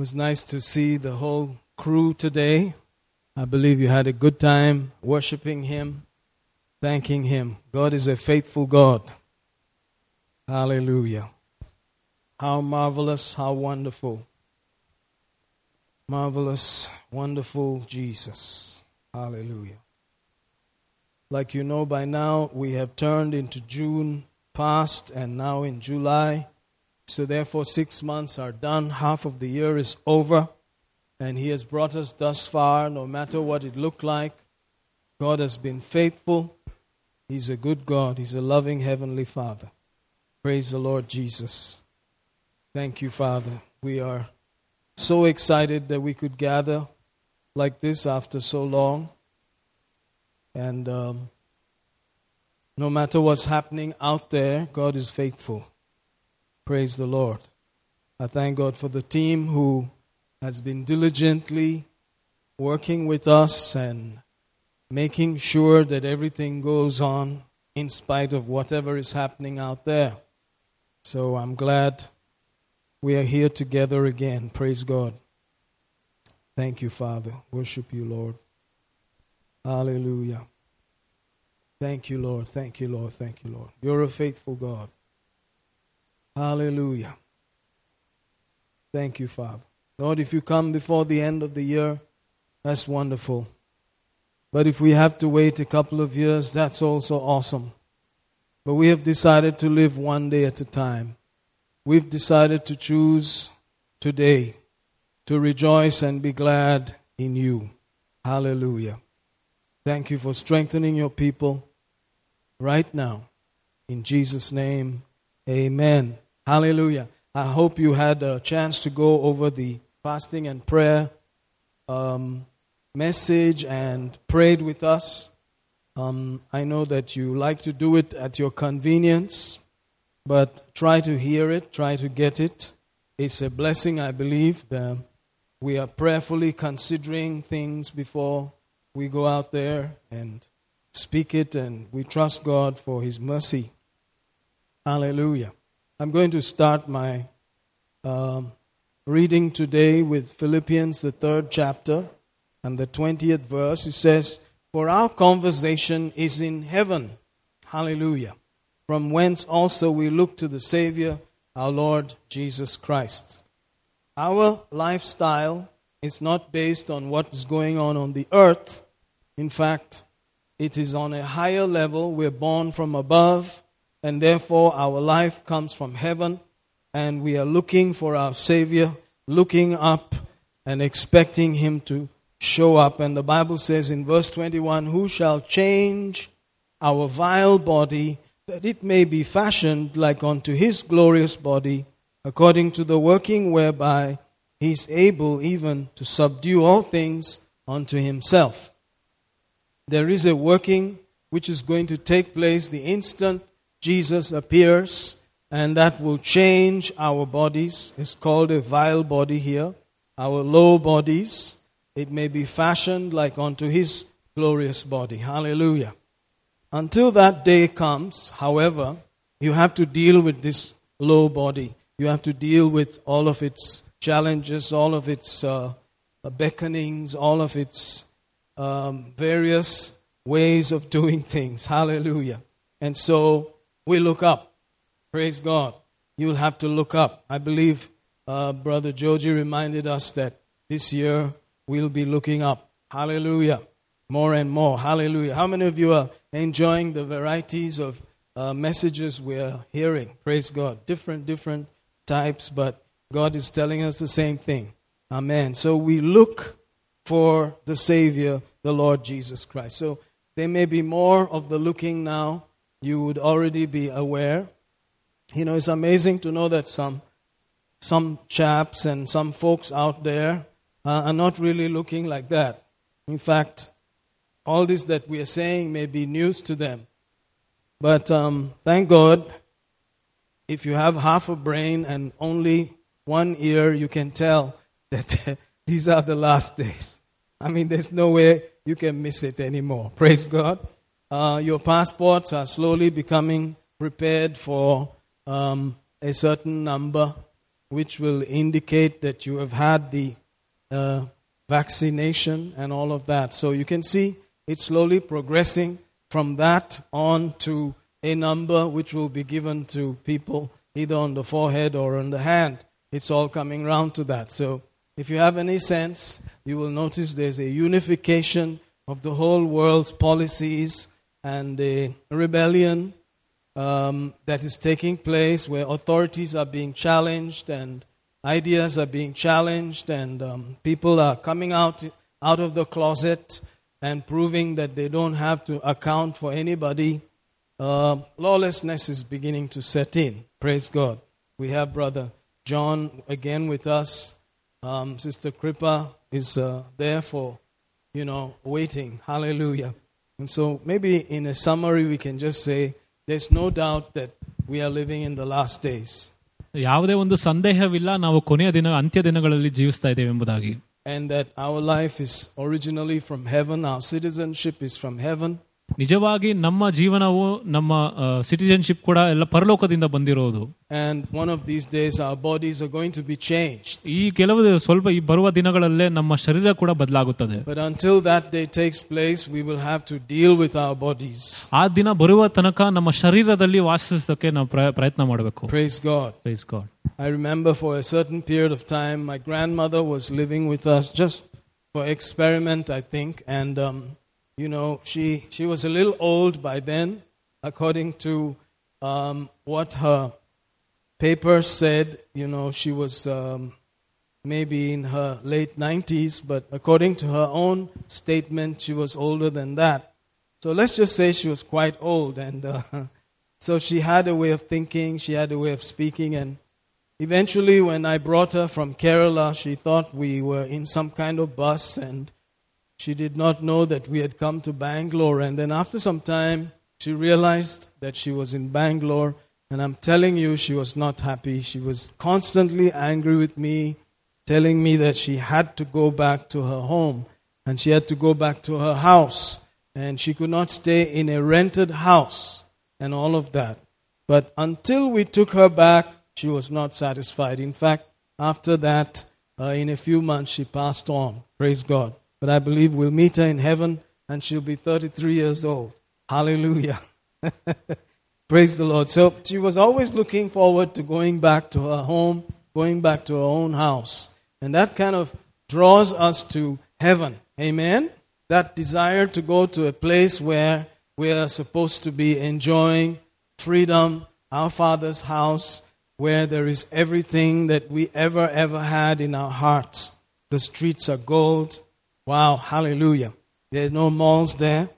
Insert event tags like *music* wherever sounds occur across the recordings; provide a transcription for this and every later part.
was nice to see the whole crew today. I believe you had a good time worshiping Him, thanking Him. God is a faithful God. Hallelujah. How marvelous, how wonderful. Marvelous, wonderful Jesus. Hallelujah. Like you know by now, we have turned into June past and now in July. So, therefore, six months are done, half of the year is over, and He has brought us thus far, no matter what it looked like. God has been faithful. He's a good God, He's a loving Heavenly Father. Praise the Lord Jesus. Thank you, Father. We are so excited that we could gather like this after so long. And um, no matter what's happening out there, God is faithful. Praise the Lord. I thank God for the team who has been diligently working with us and making sure that everything goes on in spite of whatever is happening out there. So I'm glad we are here together again. Praise God. Thank you, Father. Worship you, Lord. Hallelujah. Thank you, Lord. Thank you, Lord. Thank you, Lord. You're a faithful God. Hallelujah. Thank you, Father. Lord, if you come before the end of the year, that's wonderful. But if we have to wait a couple of years, that's also awesome. But we have decided to live one day at a time. We've decided to choose today to rejoice and be glad in you. Hallelujah. Thank you for strengthening your people right now. In Jesus' name, amen. Hallelujah. I hope you had a chance to go over the fasting and prayer um, message and prayed with us. Um, I know that you like to do it at your convenience, but try to hear it, try to get it. It's a blessing, I believe. We are prayerfully considering things before we go out there and speak it, and we trust God for His mercy. Hallelujah. I'm going to start my um, reading today with Philippians, the third chapter, and the 20th verse. It says, For our conversation is in heaven. Hallelujah. From whence also we look to the Savior, our Lord Jesus Christ. Our lifestyle is not based on what is going on on the earth. In fact, it is on a higher level. We're born from above, and therefore our life comes from heaven, and we are looking for our Savior, looking up and expecting Him to show up. And the Bible says in verse 21 Who shall change our vile body that it may be fashioned like unto His glorious body, according to the working whereby He is able even to subdue all things unto Himself? there is a working which is going to take place the instant Jesus appears, and that will change our bodies. It's called a vile body here, our low bodies. It may be fashioned like unto his glorious body. Hallelujah. Until that day comes, however, you have to deal with this low body. You have to deal with all of its challenges, all of its uh, beckonings, all of its um, various ways of *laughs* doing things. Hallelujah. And so we look up. Praise God. You'll have to look up. I believe uh, Brother Joji reminded us that this year we'll be looking up. Hallelujah. More and more. Hallelujah. How many of you are enjoying the varieties of uh, messages we're hearing? Praise God. Different, different types, but God is telling us the same thing. Amen. So we look for the Savior the Lord Jesus Christ. So there may be more of the looking now. You would already be aware. You know, it's amazing to know that some some chaps and some folks out there uh, are not really looking like that. In fact, all this that we are saying may be news to them. But um, thank God, if you have half a brain and only one ear, you can tell *laughs* that these are the last days. I mean, there's no way you can miss it anymore. Praise God. Uh, your passports are slowly becoming prepared for um, a certain number. which will indicate that you have had the uh, vaccination and all of that. So you can see it's slowly progressing from that on to a number which will be given to people either on the forehead or on the hand. It's all coming round to that. So if you have any sense, you will notice there's a unification of the whole world's policies and the rebellion um, that is taking place where authorities are being challenged and ideas are being challenged and um, people are coming out out of the closet and proving that they don't have to account for anybody. Uh, lawlessness is beginning to set in. Praise God. We have Brother John again with us. Um, Sister Kripa is uh, there for, you know, waiting. Hallelujah. And so maybe in a summary, we can just say there's no doubt that we are living in the last days. ಯಾವುದೇ ಒಂದು ಸಂದೇಹವಿಲ್ಲ ನಾವು ಕೊನೆಯ ದಿನ ಅಂತ್ಯ ದಿನಗಳಲ್ಲಿ ಜೀವಿಸ್ತಾ ಇದ್ದೇವೆ ಎಂಬುದಾಗಿ And that our life is originally from heaven, our citizenship is from heaven. ನಿಜವಾಗಿ ನಮ್ಮ ಜೀವನವು ನಮ್ಮ ಸಿಟಿಜನ್ಶಿಪ್ ಕೂಡ ಎಲ್ಲ ಪರಲೋಕದಿಂದ ಬಂದಿರೋದು And one of these days, our bodies are going to be changed. ಈ ಕೆಲವು ಸ್ವಲ್ಪ ಈ ಬರುವ ದಿನಗಳಲ್ಲೇ ನಮ್ಮ ಶರೀರ ಕೂಡ ಬದಲಾಗುತ್ತದೆ But until that day takes place, we will have to deal with our bodies. ಆ ದಿನ ಬರುವ ತನಕ ನಮ್ಮ ಶರೀರದಲ್ಲಿ ವಾಸಿಸೋಕೆ ನಾವು ಪ್ರಯ- ಪ್ರಯತ್ನ ಮಾಡಬೇಕು Praise God. Praise God. I remember for a certain period of time, my grandmother was living with us just for experiment, I think. And, um, you know, she, she was a little old by then, according to um, what her papers said. You know, she was um, maybe in her late 90s, but according to her own statement, she was older than that. So let's just say she was quite old. And uh, *laughs* so she had a way of thinking, she had a way of speaking, and Eventually, when I brought her from Kerala, she thought we were in some kind of bus and she did not know that we had come to Bangalore. And then after some time, she realized that she was in Bangalore. And I'm telling you, she was not happy. She was constantly angry with me, telling me that she had to go back to her home and she had to go back to her house. And she could not stay in a rented house and all of that. But until we took her back, she was not satisfied. In fact, after that, uh, in a few months, she passed on. Praise God. But I believe we'll meet her in heaven and she'll be 33 years old. Hallelujah. *laughs* Praise the Lord. So she was always looking forward to going back to her home, going back to her own house. And that kind of draws us to heaven. Amen? That desire to go to a place where we are supposed to be enjoying freedom, our Father's house, where there is everything that we ever, ever had in our hearts. The streets are gold. Wow, hallelujah. There's no malls there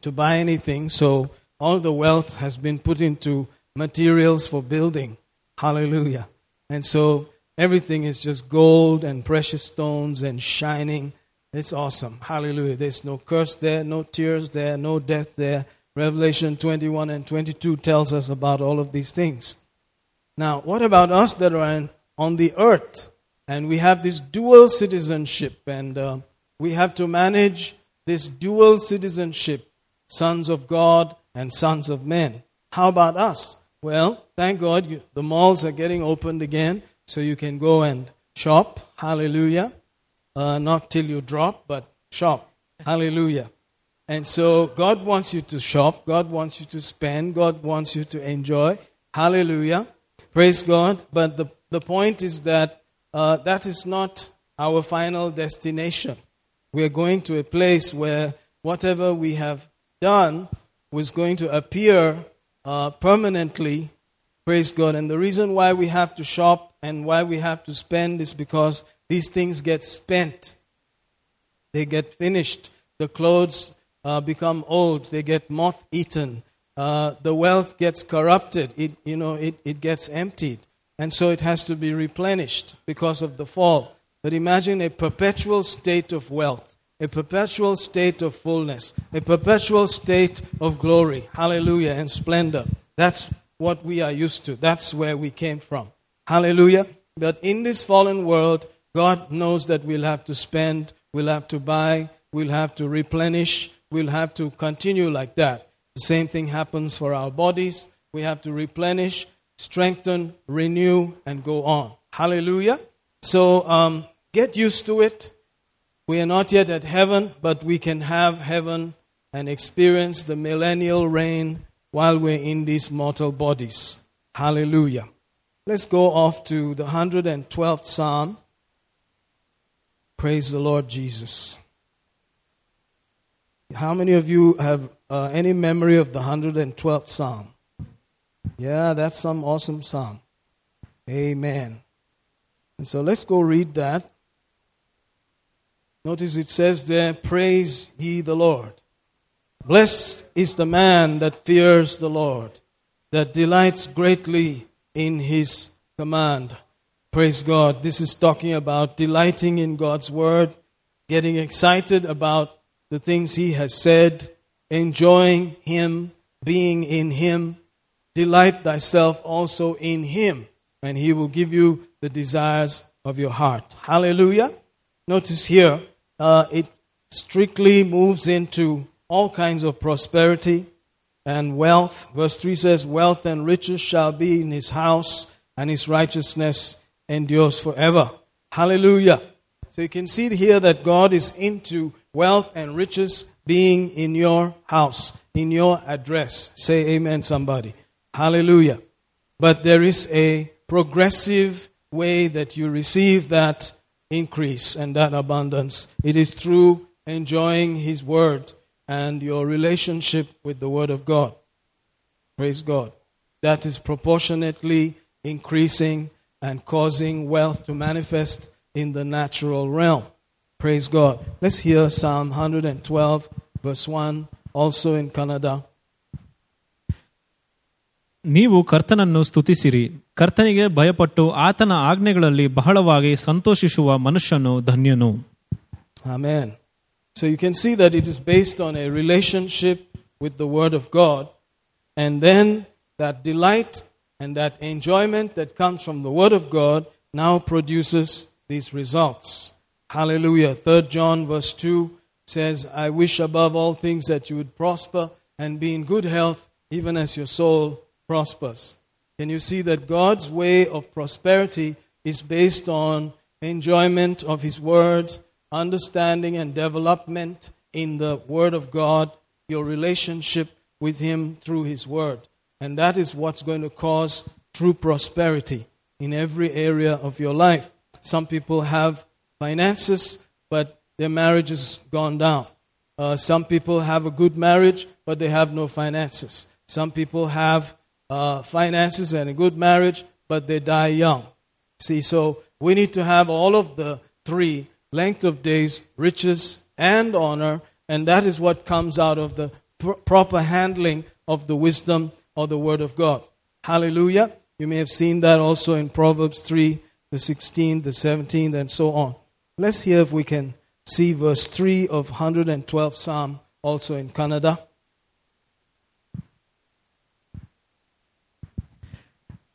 to buy anything, so all the wealth has been put into materials for building. Hallelujah. And so everything is just gold and precious stones and shining. It's awesome. Hallelujah. There's no curse there, no tears there, no death there. Revelation 21 and 22 tells us about all of these things. Now, what about us that are on the earth? And we have this dual citizenship, and uh, we have to manage this dual citizenship sons of God and sons of men. How about us? Well, thank God you, the malls are getting opened again, so you can go and shop. Hallelujah. Uh, not till you drop, but shop. Hallelujah. And so God wants you to shop, God wants you to spend, God wants you to enjoy. Hallelujah. Praise God. But the, the point is that uh, that is not our final destination. We are going to a place where whatever we have done was going to appear uh, permanently. Praise God. And the reason why we have to shop and why we have to spend is because these things get spent, they get finished. The clothes uh, become old, they get moth eaten uh, the wealth gets corrupted. It, you know, it, it gets emptied. And so it has to be replenished because of the fall. But imagine a perpetual state of wealth, a perpetual state of fullness, a perpetual state of glory, hallelujah, and splendor. That's what we are used to. That's where we came from. Hallelujah. But in this fallen world, God knows that we'll have to spend, we'll have to buy, we'll have to replenish, we'll have to continue like that. The same thing happens for our bodies. We have to replenish, strengthen, renew, and go on. Hallelujah. So um, get used to it. We are not yet at heaven, but we can have heaven and experience the millennial reign while we're in these mortal bodies. Hallelujah. Let's go off to the 112th Psalm. Praise the Lord Jesus. How many of you have uh, any memory of the 112th Psalm? Yeah, that's some awesome Psalm. Amen. And so let's go read that. Notice it says there, Praise ye the Lord. Blessed is the man that fears the Lord, that delights greatly in his command. Praise God. This is talking about delighting in God's word, getting excited about the things he has said, enjoying him, being in him. Delight thyself also in him, and he will give you the desires of your heart. Hallelujah. Notice here, uh, it strictly moves into all kinds of prosperity and wealth. Verse 3 says, Wealth and riches shall be in his house, and his righteousness endures forever. Hallelujah. So you can see here that God is into wealth and riches being in your house, in your address. Say amen, somebody. Hallelujah. But there is a progressive way that you receive that increase and that abundance. It is through enjoying His Word and your relationship with the Word of God. Praise God. That is proportionately increasing and causing wealth to manifest in the natural realm. Praise God. Let's hear Psalm 112, verse 1, also in Kannada. ನೀವು ಕರ್ತನನ್ನು ಸ್ತುತಿಸಿರಿ ಕರ್ತನಿಗೆ ಭಯಪಟ್ಟು ಆತನ ಆಜ್ಞೆಗಳಲ್ಲಿ ಬಹಳವಾಗಿ ಸಂತೋಷಿಸುವ ಮನುಷ್ಯನು ಧನ್ಯನು Amen. So you can see that it is based on a relationship with the Word of God, and then that delight and that enjoyment that comes from the Word of God now produces these results. Hallelujah. 3 John verse 2 says, I wish above all things that you would prosper and be in good health, even as your soul prospers. Can you see that God's way of prosperity is based on enjoyment of His Word, understanding and development in the Word of God, your relationship with Him through His Word? And that is what's going to cause true prosperity in every area of your life. Some people have finances, but their marriage has gone down. Uh, some people have a good marriage, but they have no finances. Some people have uh, finances and a good marriage, but they die young. See, so we need to have all of the three length of days, riches, and honor, and that is what comes out of the pr- proper handling of the wisdom of the Word of God. Hallelujah. You may have seen that also in Proverbs 3, the 16th, the 17th, and so on. Let's hear if we can see verse 3 of 112 Psalm also in Kannada.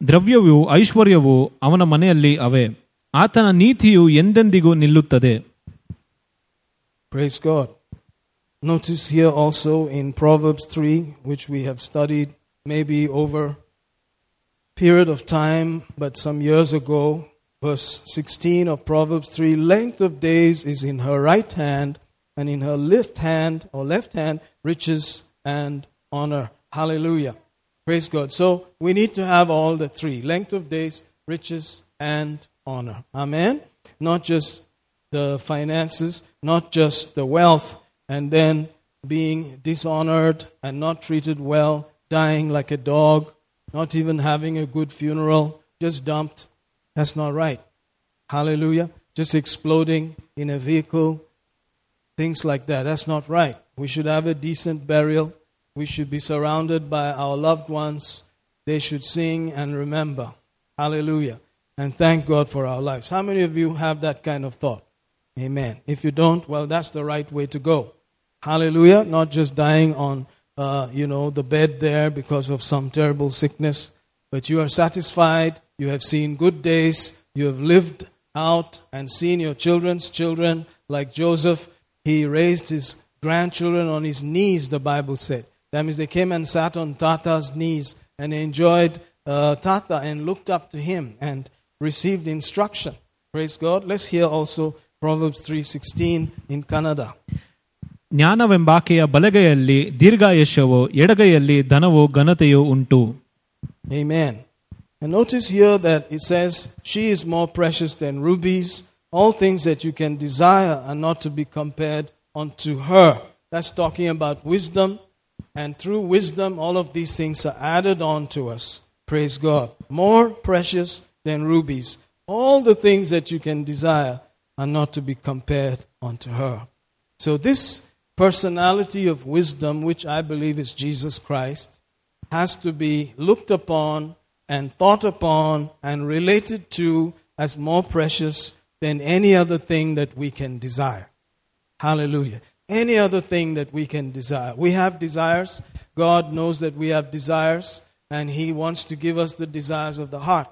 ದ್ರವ್ಯವೂ ಐಶ್ವರ್ಯವೂ ಅವನ ಮನೆಯಲ್ಲಿ ಅವೆ ಆತನ ನೀತಿಯು ಎಂದೆಂದಿಗೂ ನಿಲ್ಲುತ್ತದೆ Praise God. Notice here also in Proverbs 3, which we have studied maybe over period of time, but some years ago, verse 16 of Proverbs 3, length of days is in her right hand, and in her left hand or left hand riches and honor. Hallelujah. Praise God. So we need to have all the three length of days, riches, and honor. Amen. Not just the finances, not just the wealth, and then being dishonored and not treated well, dying like a dog, not even having a good funeral, just dumped. That's not right. Hallelujah. Just exploding in a vehicle, things like that. That's not right. We should have a decent burial. We should be surrounded by our loved ones. They should sing and remember. Hallelujah. And thank God for our lives. How many of you have that kind of thought? Amen. If you don't, well, that's the right way to go. Hallelujah. Not just dying on, uh, you know, the bed there because of some terrible sickness, but you are satisfied. You have seen good days. You have lived out and seen your children's children. Like Joseph, he raised his grandchildren on his knees, the Bible said. That means they came and sat on Tata's knees and enjoyed uh, Tata and looked up to him. And received instruction. Praise God. Let's hear also Proverbs 3:16 in Kannada. ಜ್ಞಾನವೆಂಬಾಕೆಯ ಬಲಗೈಯಲ್ಲಿ ದೀರ್ಘಾಯುಷ್ಯವೋ ಎಡಗೈಯಲ್ಲಿ ಧನವೋ ಘನತೆಯೋ ಉಂಟು Amen. And notice here that it says, She is more precious than rubies. All things that you can desire are not to be compared unto her. That's talking about wisdom. and through wisdom, all of these things are added on to us. Praise God. More precious than rubies. All the things that you can desire are not to be compared unto her. So, this personality of wisdom, which I believe is Jesus Christ, has to be looked upon and thought upon and related to as more precious than any other thing that we can desire. Hallelujah. Any other thing that we can desire. We have desires. God knows that we have desires, and He wants to give us the desires of the heart.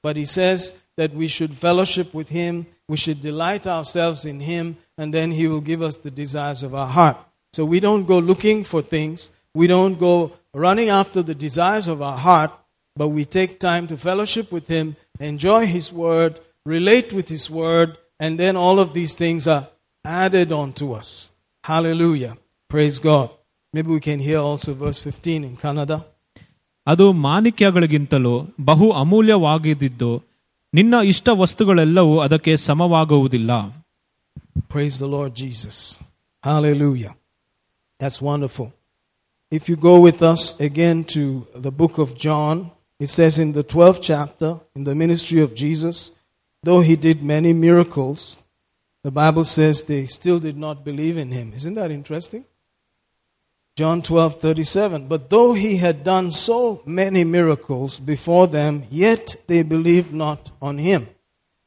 But He says that we should fellowship with Him, we should delight ourselves in Him, and then He will give us the desires of our heart. So we don't go looking for things, we don't go running after the desires of our heart, but we take time to fellowship with Him, enjoy His Word, relate with His Word, and then all of these things are added on to us. Hallelujah. Praise God. Maybe we can hear also verse 15 in Kannada. ಅದು ಮಾಣಿಕ್ಯಗಳಿಗಿಂತಲೂ ಬಹು ಅಮೂಲ್ಯವಾಗಿದ್ದು ನಿನ್ನ ಇಷ್ಟ ವಸ್ತುಗಳೆಲ್ಲವೂ ಅದಕ್ಕೆ ಸಮವಾಗುವುದಿಲ್ಲ Praise the Lord Jesus. Hallelujah. That's wonderful. If you go with us again to the book of John, it says in the 12th chapter, in the ministry of Jesus, though he did many miracles, the Bible says they still did not believe in him. Isn't that interesting? John 12, 37. But though he had done so many miracles before them, yet they believed not on him.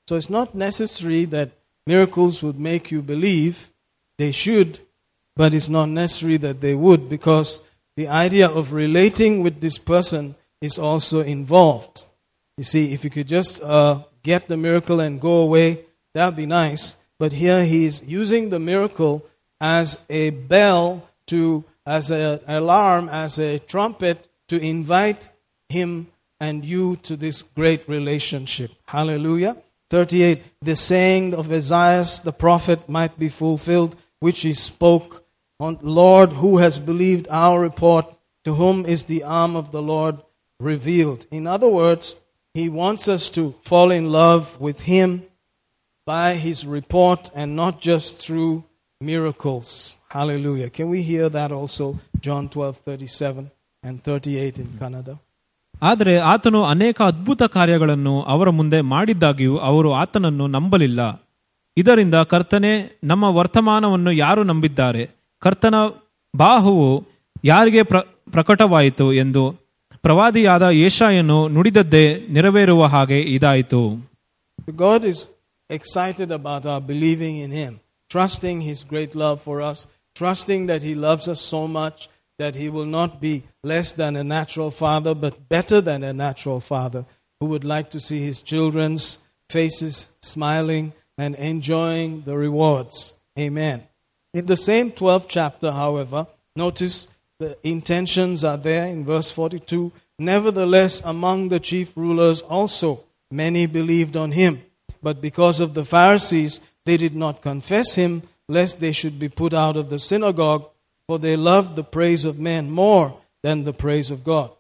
So it's not necessary that miracles would make you believe. They should, but it's not necessary that they would because the idea of relating with this person is also involved. You see, if you could just uh, get the miracle and go away, that would be nice. But here he is using the miracle as a bell to, as an alarm, as a trumpet to invite him and you to this great relationship. Hallelujah. 38. The saying of Isaiah the prophet might be fulfilled, which he spoke on Lord, who has believed our report, to whom is the arm of the Lord revealed. In other words, he wants us to fall in love with him by his report and not just through miracles. Hallelujah. Can we hear that also? John 12, 37 and 38 in Canada. ಆದರೆ ಆತನು ಅನೇಕ ಅದ್ಭುತ ಕಾರ್ಯಗಳನ್ನು ಅವರ ಮುಂದೆ ಮಾಡಿದ್ದಾಗಿಯೂ ಅವರು ಆತನನ್ನು ನಂಬಲಿಲ್ಲ ಇದರಿಂದ ಕರ್ತನೆ ನಮ್ಮ ವರ್ತಮಾನವನ್ನು ಯಾರು ನಂಬಿದ್ದಾರೆ ಕರ್ತನ ಬಾಹುವು ಯಾರಿಗೆ ಪ್ರ ಪ್ರಕಟವಾಯಿತು ಎಂದು ಪ್ರವಾದಿಯಾದ ಏಷಾಯನ್ನು ನುಡಿದದ್ದೇ ನೆರವೇರುವ ಹಾಗೆ ಇದಾಯಿತು God is excited about our believing in Him, trusting His great love for us, trusting that He loves us so much that He will not be less than a natural father, but better than a natural father who would like to see His children's faces smiling and enjoying the rewards. Amen. In the same 12th chapter, however, notice the intentions are there in verse 42. Nevertheless, among the chief rulers also many believed on him. But because of the Pharisees, they did not confess him, lest they should be put out of the synagogue, for they loved the praise of men more than the praise of God.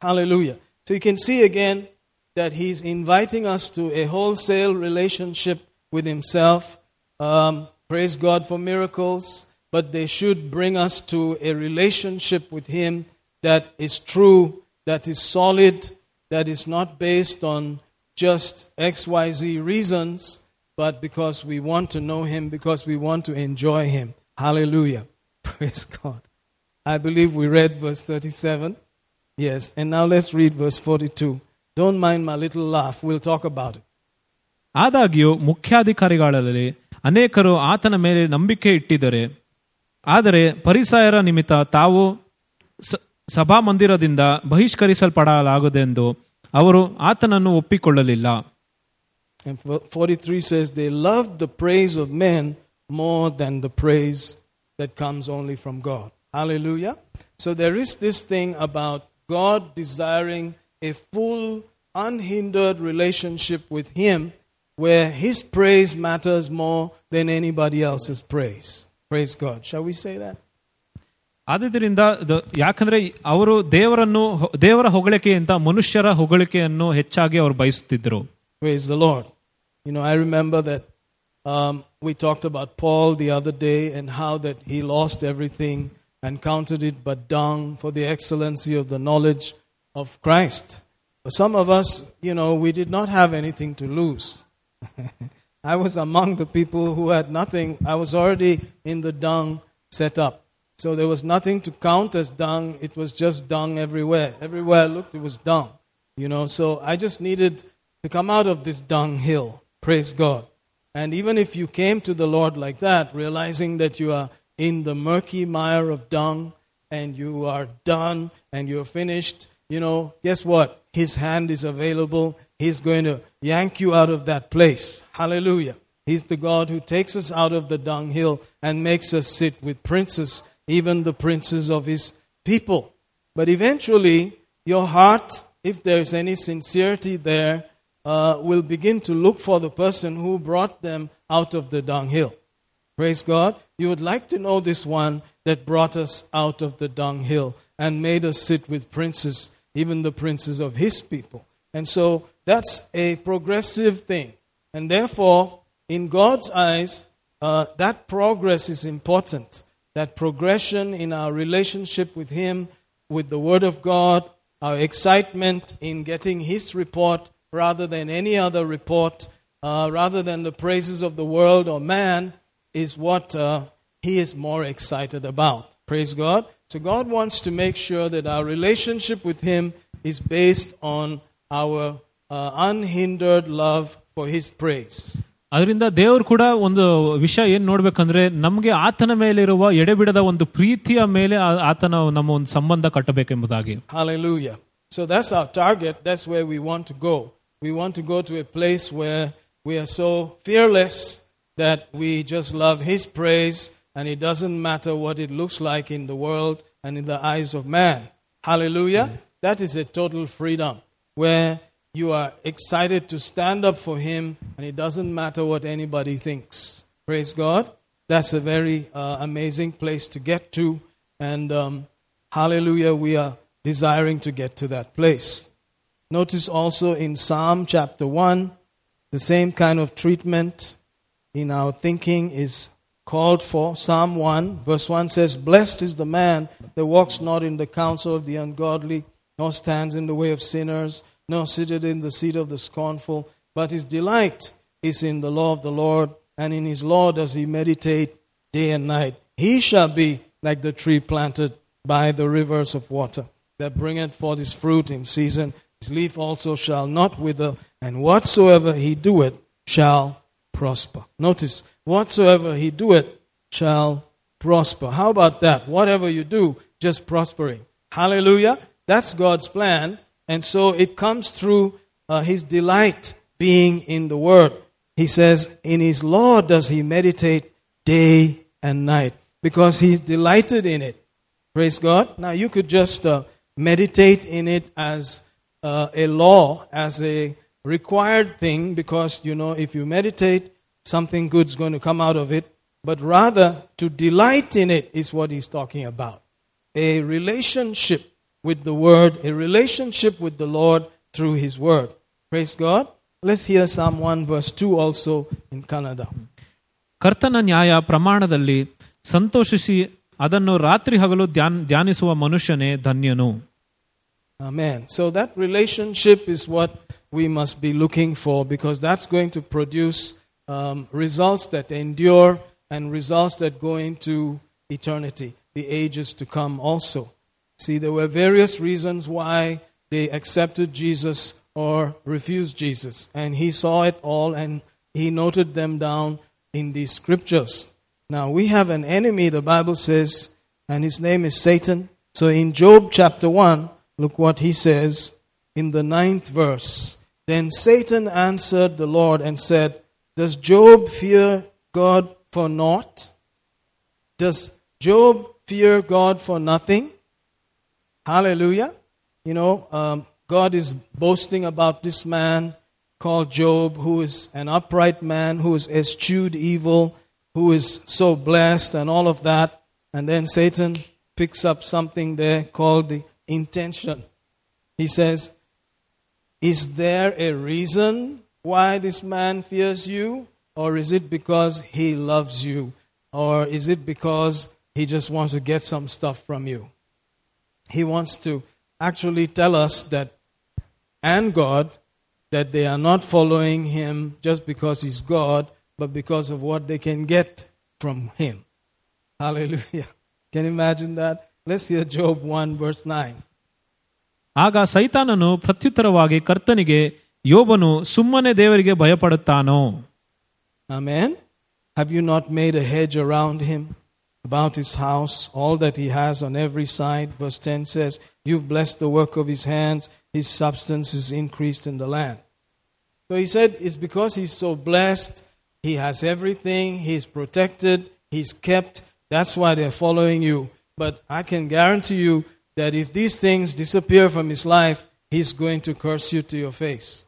Hallelujah. So you can see again that he's inviting us to a wholesale relationship with himself. Um, praise God for miracles, but they should bring us to a relationship with him that is true, that is solid, that is not based on just XYZ reasons, but because we want to know Him, because we want to enjoy Him. Hallelujah. *laughs* Praise God. I believe we read verse 37. Yes, and now let's read verse 42. Don't mind my little laugh, we'll talk about it. ಆದಾಗ್ಯೂ ಮುಖ್ಯಾಧಿಕಾರಿಗಳಲ್ಲಿ ಅನೇಕರು ಆತನ ಮೇಲೆ ನಂಬಿಕೆ ಇಟ್ಟಿದ್ದಾರೆ ಆದರೆ ಪರಿಸಾಯರ ನಿಮಿತ್ತ ತಾವು ಸ- ಸಭಾಮಂದಿರದಿಂದ ಬಹಿಷ್ಕರಿಸಲ್ಪಡಲಾಗುವುದೆಂದು ಅವರು ಆತನನ್ನು ಒಪ್ಪಿಕೊಳ್ಳಲಿಲ್ಲ And f- 43 says, They loved the praise of men more than the praise that comes only from God. Hallelujah. So there is this thing about God desiring a full unhindered relationship with Him where His praise matters more than anybody else's praise. Praise God. Shall we say that? ಆದುದರಿಂದ the- ಯಾಕಂದ್ರೆ ಅವರು ದೇವರನ್ನು ಹೊ- ದೇವರ ಹೊಗಳಿಕೆಯಿಂದ ಮನುಷ್ಯರ ಹೊಗಳಿಕೆಯನ್ನು ಹೆಚ್ಚಾಗಿ ಅವರು ಬಯಸುತ್ತಿದ್ದರು Praise the Lord. You know, I remember that um, we talked about Paul the other day and how that he lost everything and counted it but dung for the excellency of the knowledge of Christ. For some of us, you know, we did not have anything to lose. *laughs* I was among the people who had nothing. I was already in the dung set up. So there was nothing to count as dung. It was just dung everywhere. Everywhere I looked, it was dung. You know, so I just needed to come out of this dunghill. Praise God. And even if you came to the Lord like that, realizing that you are in the murky mire of dung and you are done and you're finished, you know, guess what? His hand is available. He's going to yank you out of that place. Hallelujah. He's the God who takes us out of the dunghill and makes us sit with princes, even the princes of his people. But eventually, your heart, if there's any sincerity there, uh, will begin to look for the person who brought them out of the dunghill. Praise God. You would like to know this one that brought us out of the dunghill and made us sit with princes, even the princes of his people. And so that's a progressive thing. And therefore, in God's eyes, uh, that progress is important. That progression in our relationship with Him, with the Word of God, our excitement in getting His report rather than any other report, uh, rather than the praises of the world or man, is what uh, He is more excited about. Praise God. So God wants to make sure that our relationship with Him is based on our uh, unhindered love for His praise. ಅದರಿಂದ ದೇವರು ಕೂಡ ಒಂದು ವಿಷಯ ಏನ್ ನೋಡ್ಬೇಕಂದ್ರೆ ನಮ್ಗೆ ಆತನ ಮೇಲಿರುವ ಎಡೆಬಿಡದ ಒಂದು ಪ್ರೀತಿಯ ಮೇಲೆ ಆ- ಆತನ ನಮ್ಮ ಒಂದು ಸಂಬಂಧ ಕಟ್ಟಬೇಕೆಂಬುದಾಗಿ Hallelujah. So that's our target. That's where we want to go. We want to go to a place where we are so fearless that we just love His praise and it doesn't matter what it looks like in the world and in the eyes of man. Hallelujah. That is a total freedom where you are excited to stand up for Him and it doesn't matter what anybody thinks. Praise God. That's a very uh, amazing place to get to. And um, hallelujah, we are desiring to get to that place. Notice also in Psalm chapter 1, the same kind of treatment in our thinking is called for. Psalm 1, verse 1 says, Blessed is the man that walks not in the counsel of the ungodly, nor stands in the way of sinners, nor seated in the seat of the scornful, but his delight is in the law of the Lord, and in his law does he meditate day and night. He shall be like the tree planted by the rivers of water, that bringeth forth his fruit in season. His leaf also shall not wither, and whatsoever he doeth shall prosper. Notice, whatsoever he doeth shall prosper. How about that? Whatever you do, just prospering. Hallelujah. That's God's plan. And so it comes through uh, his delight being in the word. He says, In his law does he meditate day and night because he's delighted in it. Praise God. Now you could just uh, meditate in it as uh, a law, as a required thing, because you know if you meditate, something good's going to come out of it. But rather to delight in it is what he's talking about. A relationship with the Word, a relationship with the Lord through His Word. Praise God. Let's hear Psalm 1 verse 2 also in Kannada. ಕರ್ತನ ನ್ಯಾಯ ಪ್ರಮಾಣದಲ್ಲಿ ಸಂತೋಷಿಸಿ ಅದನ್ನು ರಾತ್ರಿ ಹಗಲು ಧ್ಯಾನ್ ಧ್ಯಾನಿಸುವ ಮನುಷ್ಯನೇ ಧನ್ಯನು Amen. So that relationship is what we must be looking for because that's going to produce um, results that endure and results that go into eternity, the ages to come also. See, there were various reasons why they accepted Jesus or refused Jesus. And he saw it all and he noted them down in these scriptures. Now, we have an enemy, the Bible says, and his name is Satan. So in Job chapter 1, look what he says in the ninth verse. Then Satan answered the Lord and said, Does Job fear God for naught? Does Job fear God for nothing? Hallelujah. You know, um, God is boasting about this man called Job, who is an upright man, who has eschewed evil, who is so blessed, and all of that. And then Satan picks up something there called the intention. He says, Is there a reason why this man fears you? Or is it because he loves you? Or is it because he just wants to get some stuff from you? He wants to actually tell us that, and God, that they are not following him just because he's God, but because of what they can get from him. Hallelujah. *laughs* Can you imagine that? Let's hear Job 1, verse 9. ಆಗ ಸೈತಾನನು ಪ್ರತ್ಯುತ್ತರವಾಗಿ ಕರ್ತನಿಗೆ ಯೋಬನು ಸುಮ್ಮನೆ ದೇವರಿಗೆ ಭಯಪಡುತ್ತಾನೋ Amen. Have you not made a hedge around him, about his house, all that he has on every side? Verse 10 says, You've blessed the work of his hands, his substance is increased in the land. So he said, It's because he's so blessed, he has everything, he's protected, he's kept. That's why they're following you. But I can guarantee you that if these things disappear from his life, he's going to curse you to your face.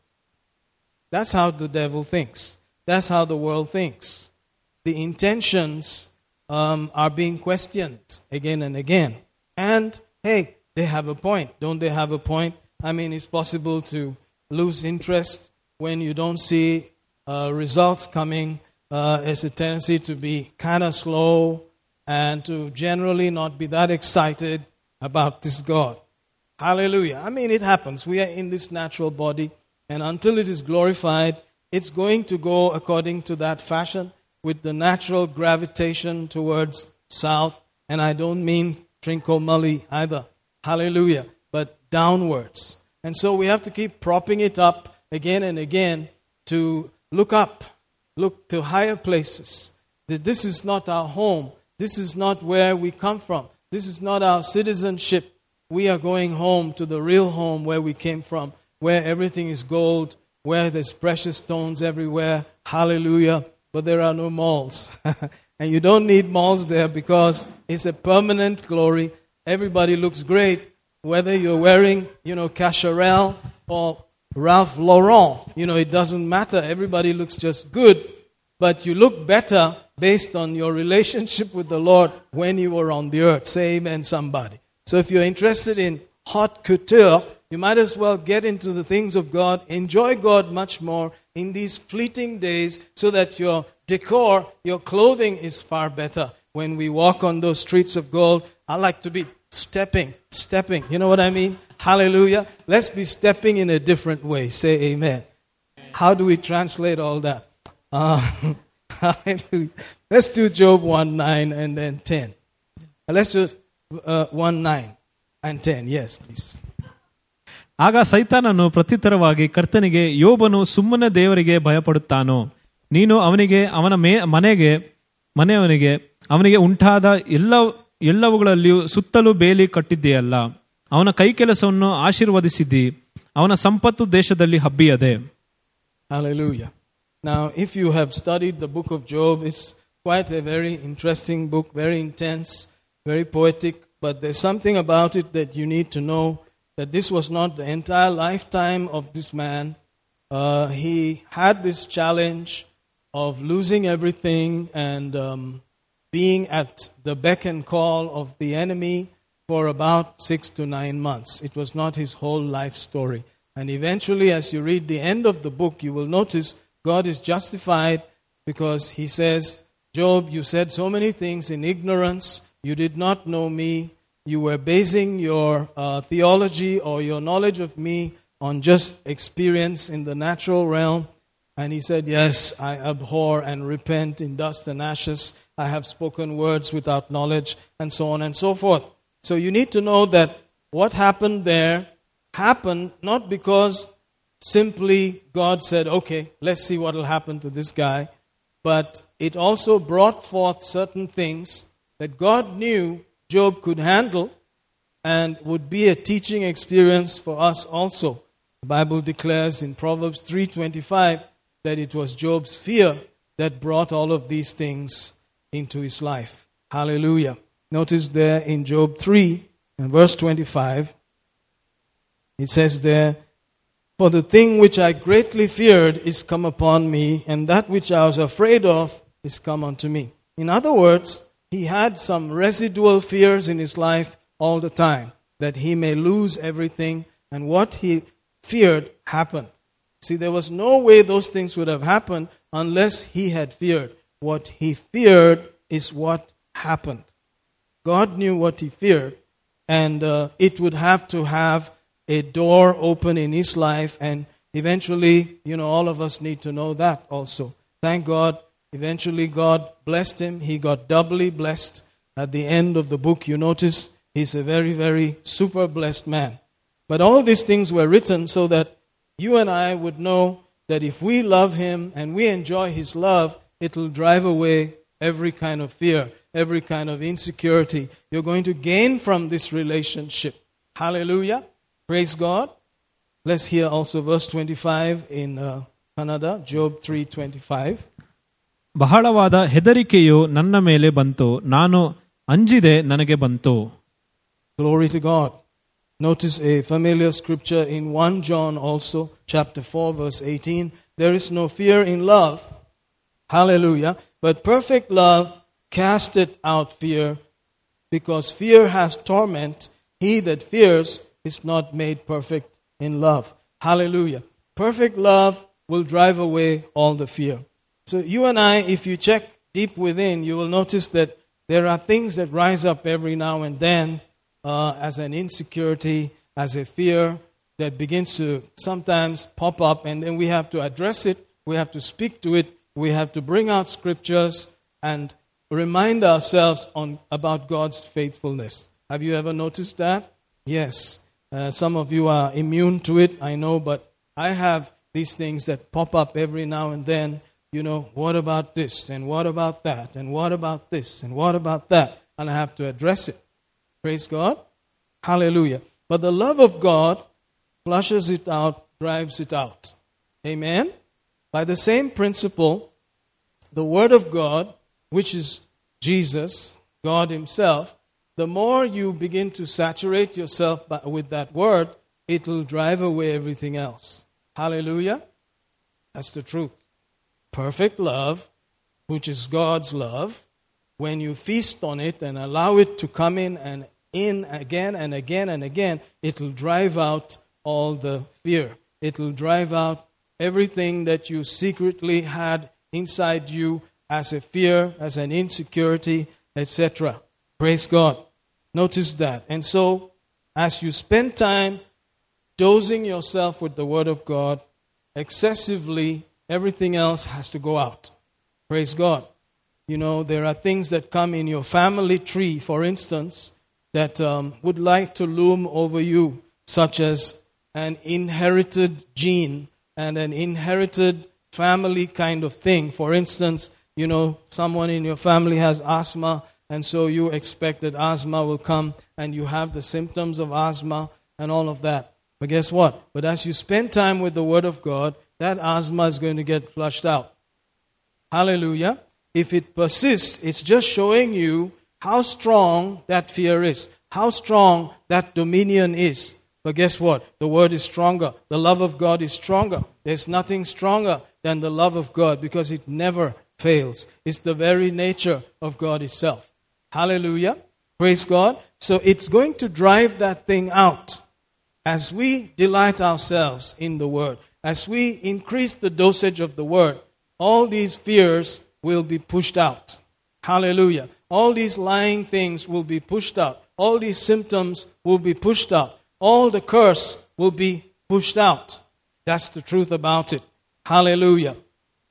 That's how the devil thinks. That's how the world thinks. The intentions um, are being questioned again and again. And hey, they have a point. Don't they have a point? I mean, it's possible to lose interest when you don't see uh, results coming. Uh, it's a tendency to be kind of slow and to generally not be that excited about this God. Hallelujah. I mean, it happens. We are in this natural body, and until it is glorified, it's going to go according to that fashion with the natural gravitation towards south. And I don't mean Trincomalee either. Hallelujah. But downwards. And so we have to keep propping it up again and again to look up, look to higher places. This is not our home. This is not where we come from. This is not our citizenship. We are going home to the real home where we came from, where everything is gold, where there's precious stones everywhere. Hallelujah. But there are no malls. *laughs* and you don't need malls there because it's a permanent glory. Everybody looks great, whether you're wearing, you know, Cacharel or Ralph Lauren. You know, it doesn't matter. Everybody looks just good. But you look better based on your relationship with the Lord when you were on the earth. Say amen, somebody. So if you're interested in haute couture, you might as well get into the things of God, enjoy God much more in these fleeting days so that your decor, your clothing is far better. When we walk on those streets of gold, I like to be stepping, stepping. You know what I mean? Hallelujah. Let's be stepping in a different way. Say amen. How do we translate all that? Uh. *laughs* Let's do Job 1 9 and then 10. Uh, Let's do uh, 1 9 and 10. Yes, please. ಆಗ ಸೈತಾನನು ಪ್ರತ್ಯುತ್ತರವಾಗಿ ಕರ್ತನಿಗೆ ಯೋಬನು ಸುಮ್ಮನೆ ದೇವರಿಗೆ ಭಯಪಡುತ್ತಾನೋ ನೀನು ಅವನಿಗೆ ಅವನ ಮೇ ಮನೆಗೆ ಮನೆಯವನಿಗೆ ಅವನಿಗೆ ಉಂಟಾದ ಎಲ್ಲ ಎಲ್ಲವುಗಳಲ್ಲಿಯೂ ಸುತ್ತಲೂ ಬೇಲಿ ಕಟ್ಟಿದ್ದೀಯಲ್ಲ ಅವನ ಕೈ ಕೆಲಸವನ್ನು ಆಶೀರ್ವದಿಸಿದ್ದಿ ಅವನ ಸಂಪತ್ತು ದೇಶದಲ್ಲಿ ಹಬ್ಬಿಯದೆ Hallelujah. Now, if you have studied the book of Job, it's quite a very interesting book, very intense, very poetic, but there's something about it that you need to know that this was not the entire lifetime of this man. Uh, he had this challenge of losing everything and um, being at the beck and call of the enemy for about six to nine months. It was not his whole life story. And eventually, as you read the end of the book, you will notice God is justified because he says, Job, you said so many things in ignorance. You did not know me. You were basing your uh, theology or your knowledge of me on just experience in the natural realm. And he said, Yes, I abhor and repent in dust and ashes. I have spoken words without knowledge, and so on and so forth. So you need to know that what happened there happened not because simply God said, Okay, let's see what will happen to this guy, but it also brought forth certain things that God knew Job could handle and would be a teaching experience for us also. The Bible declares in Proverbs 3:25 that it was Job's fear that brought all of these things into his life. Hallelujah. Notice there in Job 3 and verse 25 It says there, For the thing which I greatly feared is come upon me, and that which I was afraid of is come unto me. In other words, he had some residual fears in his life all the time that he may lose everything, and what he feared happened. See, there was no way those things would have happened unless he had feared. What he feared is what happened. God knew what he feared, and uh, it would have to have a door open in his life, and eventually, you know, all of us need to know that also. Thank God, eventually God blessed him. He got doubly blessed. At the end of the book, you notice he's a very, very super blessed man. But all these things were written so that you and I would know that if we love him and we enjoy his love, it'll drive away every kind of fear, every kind of insecurity. You're going to gain from this relationship. Hallelujah. Praise God. Let's hear also verse 25 in uh, Kannada, Job 3:25. ಬಹಳವಾದ ಹೆದರಿಕೆಯು ನನ್ನ ಮೇಲೆ ಬಂತು ನಾನು ಅಂಜಿದೆ ನನಗೆ ಬಂತು Glory to God. Notice a familiar scripture in 1 John also, chapter 4, verse 18. There is no fear in love. Hallelujah. But perfect love casteth out fear, because fear has torment. He that fears is not made perfect in love. Hallelujah. Perfect love will drive away all the fear. So, you and I, if you check deep within, you will notice that there are things that rise up every now and then uh, as an insecurity, as a fear that begins to sometimes pop up, and then we have to address it, we have to speak to it, we have to bring out scriptures and remind ourselves on, about God's faithfulness. Have you ever noticed that? Yes. Uh, some of you are immune to it, I know, but I have these things that pop up every now and then. You know, what about this? And what about that? And what about this? And what about that? And I have to address it. Praise God. Hallelujah. But the love of God flushes it out, drives it out. Amen. By the same principle, the Word of God, which is Jesus, God Himself, the more you begin to saturate yourself with that Word, it will drive away everything else. Hallelujah. That's the truth. Perfect love, which is God's love, when you feast on it and allow it to come in and in again and again and again, it will drive out all the fear. It will drive out everything that you secretly had inside you as a fear, as an insecurity, etc. Praise God. Notice that. And so, as you spend time dosing yourself with the Word of God excessively, everything else has to go out. Praise God. You know, there are things that come in your family tree, for instance, that um, would like to loom over you, such as an inherited gene and an inherited family kind of thing. For instance, you know, someone in your family has asthma, and so you expect that asthma will come, and you have the symptoms of asthma and all of that. But guess what? But as you spend time with the Word of God, that asthma is going to get flushed out. Hallelujah. If it persists, it's just showing you how strong that fear is, how strong that dominion is. But guess what? The word is stronger. The love of God is stronger. There's nothing stronger than the love of God because it never fails. It's the very nature of God itself. Hallelujah. Praise God. So it's going to drive that thing out as we delight ourselves in the word, as we increase the dosage of the word, all these fears will be pushed out. Hallelujah. All these lying things will be pushed out. All these symptoms will be pushed out. All the curse will be pushed out. That's the truth about it. Hallelujah.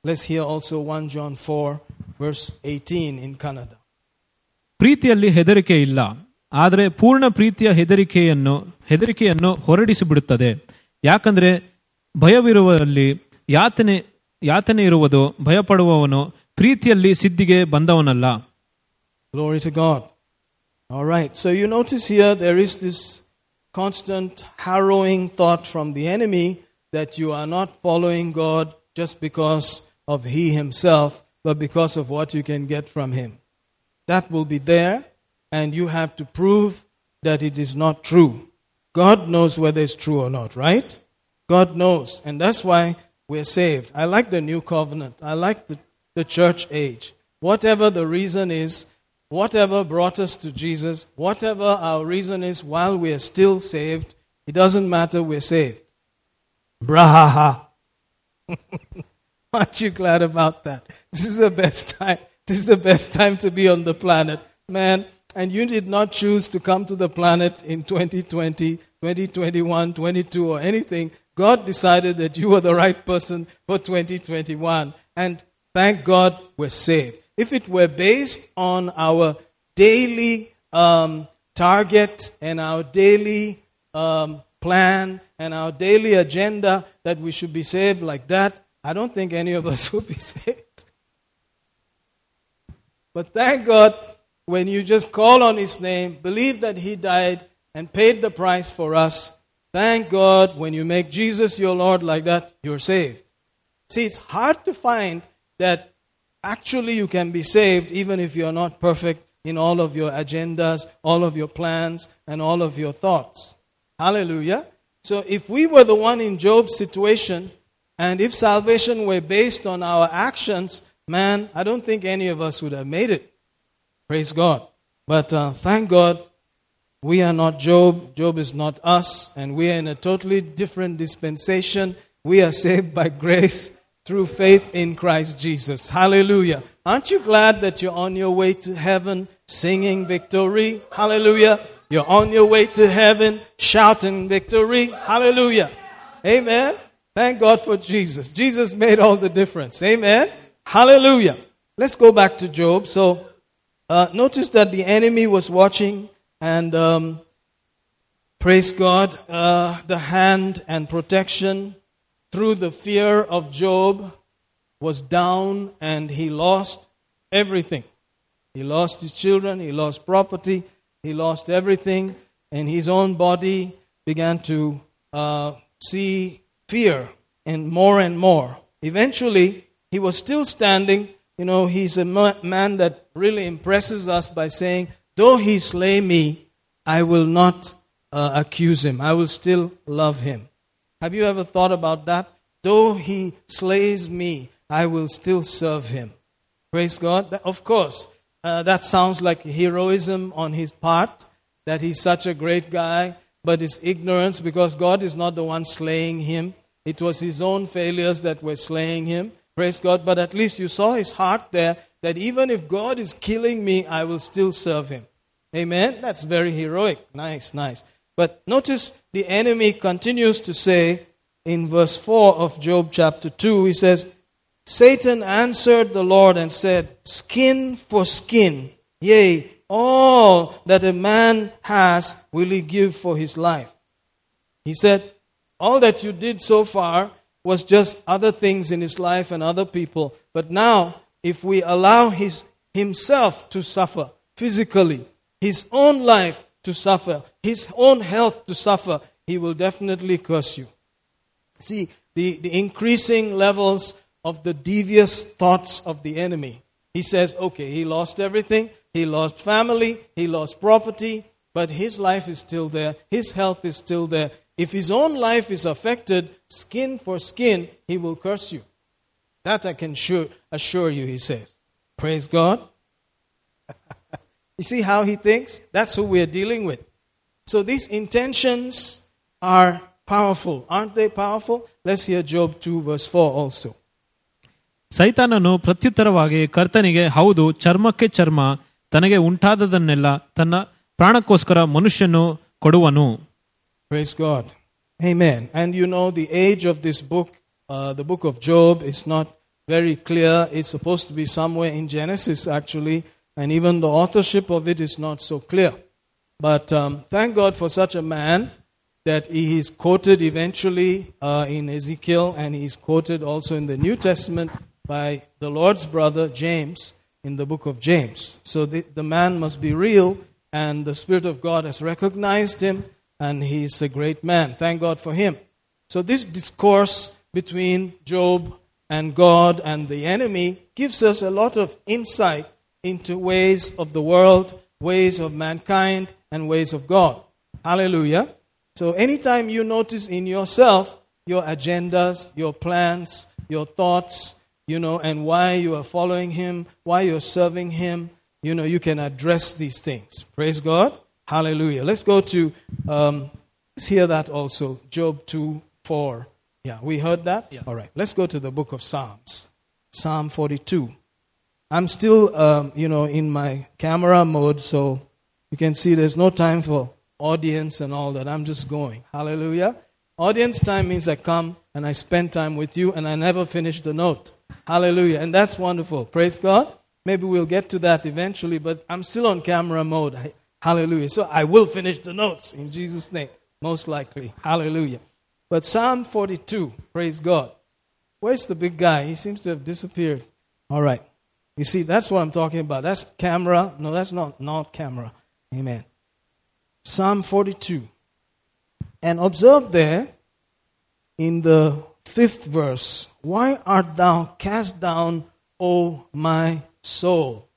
Let's hear also 1 John 4, verse 18 in Kannada. ಪ್ರೀತಿಯಲ್ಲಿ ಹೆದರಿಕೆ ಇಲ್ಲ ಆದರೆ ಪೂರ್ಣ ಪ್ರೀತಿಯ ಹೆದರಿಕೆಯನ್ನು ಹೆದರಿಕೆಯನ್ನು ಹೊರಡಿಸಿಬಿಡುತ್ತದೆ ಯಾಕಂದರೆ ಭಯವಿರುವಲ್ಲಿ ಯಾತನೆ ಯಾತನೆ ಇರುವುದು ಭಯಪಡುವವನು ಪ್ರೀತಿಯಲ್ಲಿ ಸಿದ್ಧಿಗೆ ಬಂದವನಲ್ಲ Glory to God. All right. So you notice here there is this constant harrowing thought from the enemy that you are not following God just because of He Himself, but because of what you can get from Him. That will be there, and you have to prove that it is not true. God knows whether it's true or not, right? God knows. And that's why we're saved. I like the new covenant. I like the, the church age. Whatever the reason is, whatever brought us to Jesus, whatever our reason is while we are still saved, it doesn't matter, we're saved. Brahaha. *laughs* Aren't you glad about that? This is the best time. This is the best time to be on the planet. Man, and you did not choose to come to the planet in 2020, 2021, 22, or anything. God decided that you were the right person for 2021. And thank God we're saved. If it were based on our daily um, target and our daily um, plan and our daily agenda that we should be saved like that, I don't think any of us *laughs* would be saved. But thank God when you just call on His name, believe that He died and paid the price for us. Thank God when you make Jesus your Lord like that, you're saved. See, it's hard to find that actually you can be saved even if you're not perfect in all of your agendas, all of your plans, and all of your thoughts. Hallelujah. So if we were the one in Job's situation, and if salvation were based on our actions, man, I don't think any of us would have made it. Praise God. But uh, thank God we are not Job. Job is not us. And we are in a totally different dispensation. We are saved by grace through faith in Christ Jesus. Hallelujah. Aren't you glad that you're on your way to heaven singing victory? Hallelujah. You're on your way to heaven shouting victory. Hallelujah. Amen. Thank God for Jesus. Jesus made all the difference. Amen. Hallelujah. Let's go back to Job. So, uh, notice that the enemy was watching, and um, praise God, uh, the hand and protection through the fear of Job was down, and he lost everything. He lost his children, he lost property, he lost everything, and his own body began to uh, see fear and more and more. Eventually, he was still standing you know, he's a man that really impresses us by saying, Though he slay me, I will not uh, accuse him. I will still love him. Have you ever thought about that? Though he slays me, I will still serve him. Praise God. Of course, uh, that sounds like heroism on his part, that he's such a great guy, but it's ignorance because God is not the one slaying him. It was his own failures that were slaying him. Praise God. But at least you saw his heart there that even if God is killing me, I will still serve him. Amen. That's very heroic. Nice, nice. But notice the enemy continues to say in verse 4 of Job chapter 2, he says, Satan answered the Lord and said, Skin for skin, yea, all that a man has will he give for his life. He said, All that you did so far was just other things in his life and other people. But now, if we allow his, himself to suffer physically, his own life to suffer, his own health to suffer, he will definitely curse you. See, the, the increasing levels of the devious thoughts of the enemy. He says, okay, he lost everything, he lost family, he lost property, but his life is still there, his health is still there, if his own life is affected, skin for skin, he will curse you. That I can sure, assure you, he says. Praise God. *laughs* you see how he thinks? That's who we're dealing with. So these intentions are powerful. Aren't they powerful? Let's hear Job 2, verse 4 also. ಸೈತಾನನು ಪ್ರತ್ಯುತ್ತರವಾಗಿ ಕರ್ತನಿಗೆ ಹೌದು ಚರ್ಮಕ್ಕೆ ಚರ್ಮ ತನಗೆ ಉಂಟಾದದನ್ನೆಲ್ಲ ತನ್ನ ಪ್ರಾಣಕ್ಕೋಸ್ಕರ ಮನುಷ್ಯನು ಕೊಡುವನು Praise God. Amen. And you know, the age of this book, uh, the book of Job, is not very clear. It's supposed to be somewhere in Genesis, actually, and even the authorship of it is not so clear. But um, thank God for such a man that he is quoted eventually uh, in Ezekiel, and he is quoted also in the New Testament by the Lord's brother James in the book of James. So the, the man must be real, and the Spirit of God has recognized him and he's a great man. Thank God for him. So, this discourse between Job and God and the enemy gives us a lot of insight into ways of the world, ways of mankind, and ways of God. Hallelujah. So anytime you notice in yourself your agendas, your plans, your thoughts, you know, and why you are following Him, why you're serving Him, you know, you can address these things. Praise God. Hallelujah. Let's go to, um, let's hear that also. Job 2 4. Yeah, we heard that? Yeah. All right. Let's go to the book of Psalms. Psalm 42. I'm still, um, you know, in my camera mode, so you can see there's no time for audience and all that. I'm just going. Hallelujah. Audience time means I come and I spend time with you and I never finish the note. Hallelujah. And that's wonderful. Praise God. Maybe we'll get to that eventually, but I'm still on camera mode. Hallelujah. So I will finish the notes in Jesus' name, most likely. Hallelujah. But Psalm 42, praise God. Where's the big guy? He seems to have disappeared. All right. You see, that's what I'm talking about. That's camera. No, that's not, not camera. Amen. Psalm 42. And observe there in the fifth verse Why art thou cast down, O my soul?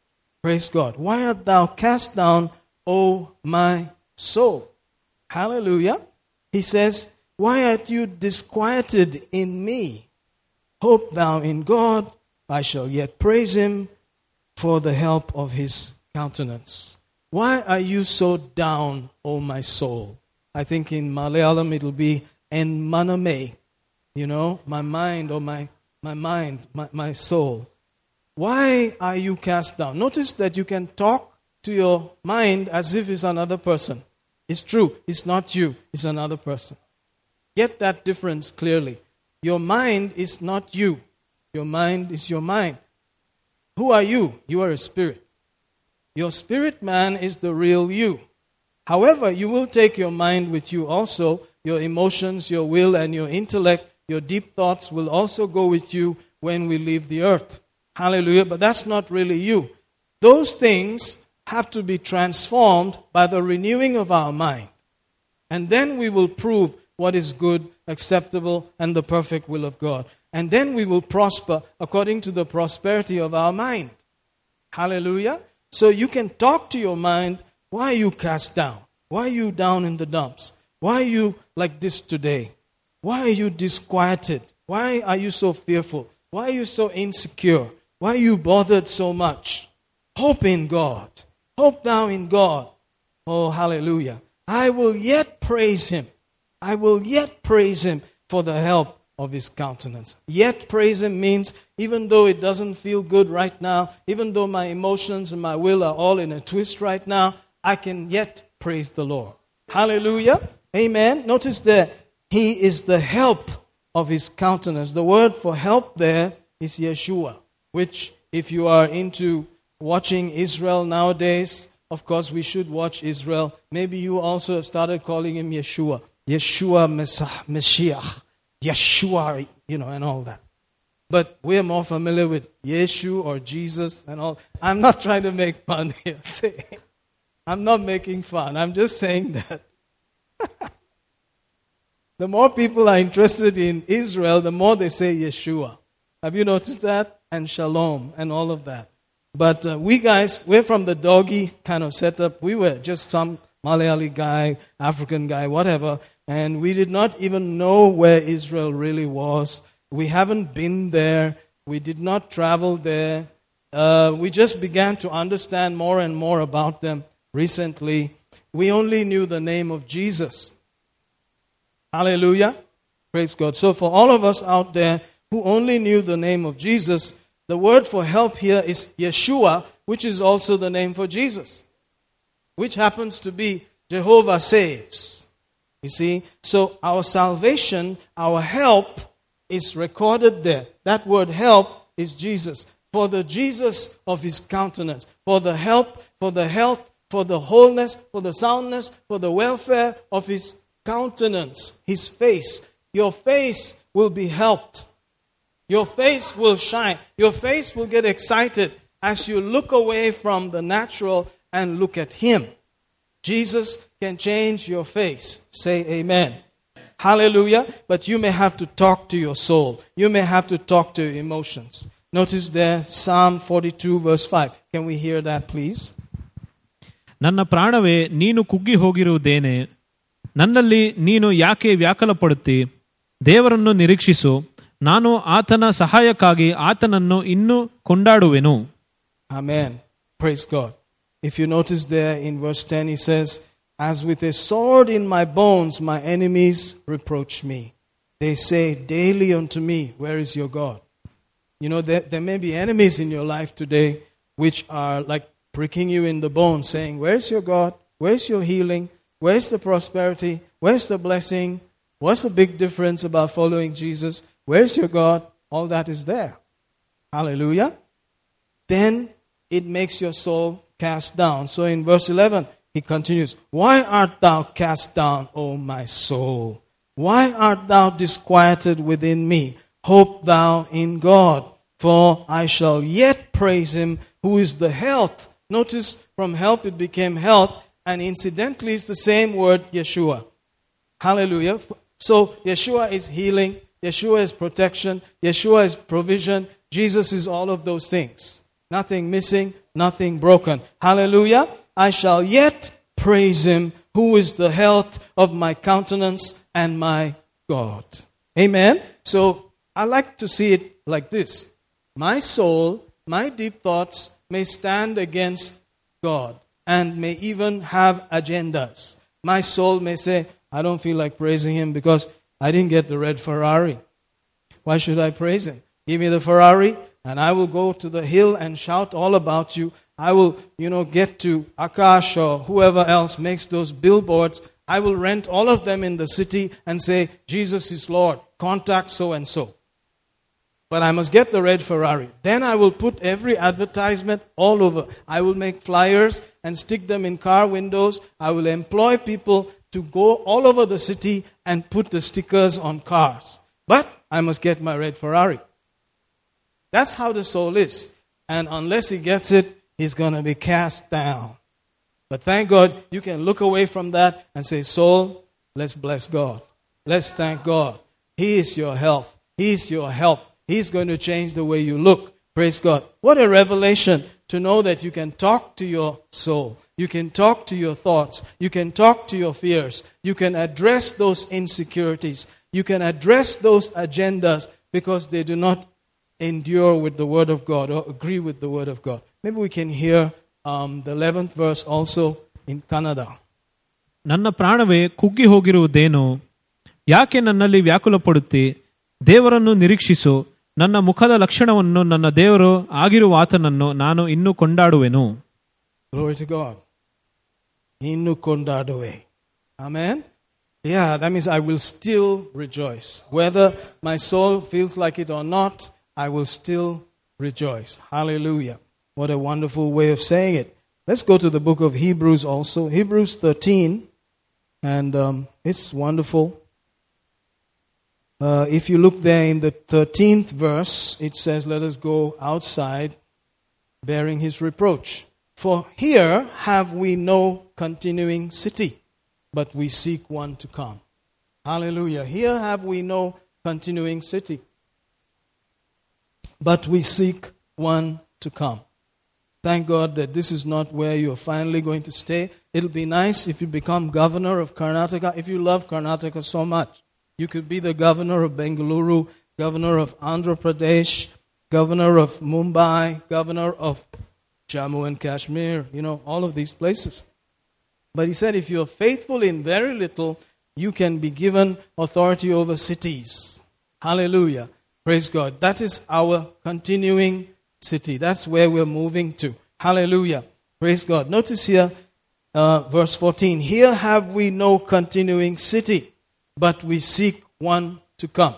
Praise God. Why art thou cast down, O my soul? Hallelujah. He says, Why art you disquieted in me? Hope thou in God, I shall yet praise him for the help of his countenance. Why are you so down, O my soul? I think in Malayalam it'll be en maname, you know, my mind or my, my mind, my, my soul. Why are you cast down? Notice that you can talk to your mind as if it's another person. It's true, it's not you, it's another person. Get that difference clearly. Your mind is not you, your mind is your mind. Who are you? You are a spirit. Your spirit man is the real you. However, you will take your mind with you also. Your emotions, your will, and your intellect, your deep thoughts will also go with you when we leave the earth. Hallelujah. But that's not really you. Those things have to be transformed by the renewing of our mind. And then we will prove what is good, acceptable, and the perfect will of God. And then we will prosper according to the prosperity of our mind. Hallelujah. So you can talk to your mind. Why are you cast down? Why are you down in the dumps? Why are you like this today? Why are you disquieted? Why are you so fearful? Why are you so insecure? Why are you bothered so much? Hope in God. Hope thou in God. Oh, hallelujah. I will yet praise him. I will yet praise him for the help of his countenance. Yet praise him means even though it doesn't feel good right now, even though my emotions and my will are all in a twist right now, I can yet praise the Lord. Hallelujah. Amen. Notice that he is the help of his countenance. The word for help there is Yeshua, which, if you are into watching Israel nowadays, of course, we should watch Israel. Maybe you also have started calling him Yeshua. Yeshua Messiah, Yeshua, you know, and all that. But we're more familiar with Yeshu or Jesus and all. I'm not trying to make fun here. *laughs* Say, I'm not making fun. I'm just saying that. *laughs* the more people are interested in Israel, the more they say Yeshua. Have you noticed that? And Shalom and all of that. But uh, we guys, we're from the doggy kind of setup. We were just some Malayali guy, African guy, whatever. And we did not even know where Israel really was. We haven't been there. We did not travel there. Uh, we just began to understand more and more about them recently. We only knew the name of Jesus. Hallelujah. Praise God. So, for all of us out there who only knew the name of Jesus, the word for help here is Yeshua, which is also the name for Jesus, which happens to be Jehovah saves. You see? So, our salvation, our help is recorded there. That word help is Jesus. For the Jesus of his countenance, for the help, for the health, for the wholeness, for the soundness, for the welfare of his countenance, his face. Your face will be helped. Your face will shine. Your face will get excited as you look away from the natural and look at him. Jesus can change your face. Say amen. Hallelujah. But you may have to talk to your soul. You may have to talk to your emotions. Notice there, Psalm 42, verse 5. Can we hear that, please? ನನ್ನ ಪ್ರಾಣವೇ ನೀನು ಕುಗ್ಗಿ ಹೋಗಿರುವುದೇನೆ ನನ್ನಲ್ಲಿ ನೀನು ಯಾಕೆ ವ್ಯಾಕಲ ಪಡುತ್ತಿ ದೇವರನ್ನು ನಿರೀಕ್ಷಿಸು ನಾನು ಆತನ ಸಹಾಯಕ್ಕಾಗಿ ಆತನನ್ನು ಇನ್ನೂ ಕೊಂಡಾಡುವೆನು Amen. Praise God. if you notice there in verse 10, he says, As with a sword in my bones, my enemies reproach me. They say daily unto me, Where is your God? You know, there, there may be enemies in your life today which are like pricking you in the bone, saying, Where's your God? Where's your healing? Where's the prosperity? Where's the blessing? What's the big difference about following Jesus? Where's your God? All that is there. Hallelujah. Then it makes your soul cast down. So in verse 11, he continues, Why art thou cast down, O my soul? Why art thou disquieted within me? Hope thou in God, for I shall yet praise him who is the health. Notice from help it became health, and incidentally it's the same word Yeshua. Hallelujah. So Yeshua is healing, Yeshua is protection, Yeshua is provision, Jesus is all of those things. Nothing missing, nothing broken. Hallelujah. I shall yet praise him who is the health of my countenance and my God. Amen. So I like to see it like this. My soul, my deep thoughts may stand against God and may even have agendas. My soul may say, I don't feel like praising him because I didn't get the red Ferrari. Why should I praise him? Give me the Ferrari, and I will go to the hill and shout all about you. I will, you know, get to Akash or whoever else makes those billboards. I will rent all of them in the city and say, Jesus is Lord. Contact so and so. But I must get the red Ferrari. Then I will put every advertisement all over. I will make flyers and stick them in car windows. I will employ people to go all over the city and put the stickers on cars. But I must get my red Ferrari. That's how the soul is. And unless he gets it, he's going to be cast down. But thank God you can look away from that and say, Soul, let's bless God. Let's thank God. He is your health, He is your help. He's going to change the way you look. Praise God. What a revelation to know that you can talk to your soul. You can talk to your thoughts. You can talk to your fears. You can address those insecurities. You can address those agendas because they do not endure with the Word of God or agree with the Word of God. Maybe we can hear um, the 11th verse also in Kannada. ನನ್ನ ಪ್ರಾಣವೇ ಕುಗ್ಗಿ ಹೋಗಿರುವುದೇನು ಯಾಕೆ ನನ್ನಲ್ಲಿ ವ್ಯಾಕುಲ ಪಡುತ್ತಿ ದೇವರನ್ನು ನಿರೀಕ್ಷಿಸು ನನ್ನ ಮುಖದ ಲಕ್ಷಣವನ್ನು ನನ್ನ ದೇವರು ಆಗಿರುವ ಆತನನ್ನು ನಾನು ಇನ್ನೂ ಕೊಂಡಾಡುವೆನು Glory to God. Innu kondadoe. Amen. Yeah, that means I will still rejoice. Whether my soul feels like it or not, I will still rejoice. Hallelujah. What a wonderful way of saying it. Let's go to the book of Hebrews also. Hebrews 13. And um, it's wonderful. Uh, if you look there in the 13th verse, it says, Let us go outside bearing his reproach. For here have we no continuing city, but we seek one to come. Hallelujah. Here have we no continuing city, but we seek one to come. Thank God that this is not where you're finally going to stay. It'll be nice if you become governor of Karnataka, if you love Karnataka so much. You could be the governor of Bengaluru, governor of Andhra Pradesh, governor of Mumbai, governor of Jammu and Kashmir, you know, all of these places. But he said, if you're faithful in very little, you can be given authority over cities. Hallelujah. Praise God. That is our continuing city. That's where we're moving to. Hallelujah. Praise God. Notice here, uh, verse 14. Here have we no continuing city, but we seek one to come.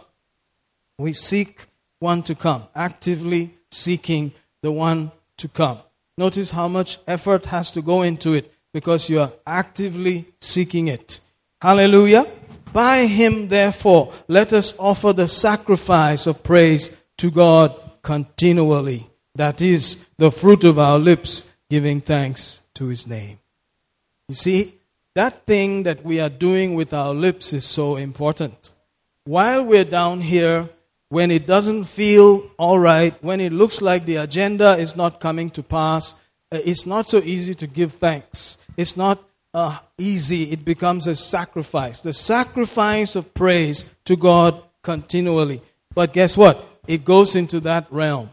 We seek one to come, actively seeking the one to come. Notice how much effort has to go into it because you are actively seeking it. Hallelujah. By him, therefore, let us offer the sacrifice of praise to God continually. That is the fruit of our lips, giving thanks to his name. You see, that thing that we are doing with our lips is so important. While we're down here, when it doesn't feel all right, when it looks like the agenda is not coming to pass, uh, it's not so easy to give thanks. It's not uh, easy, it becomes a sacrifice. The sacrifice of praise to God continually. But guess what? It goes into that realm.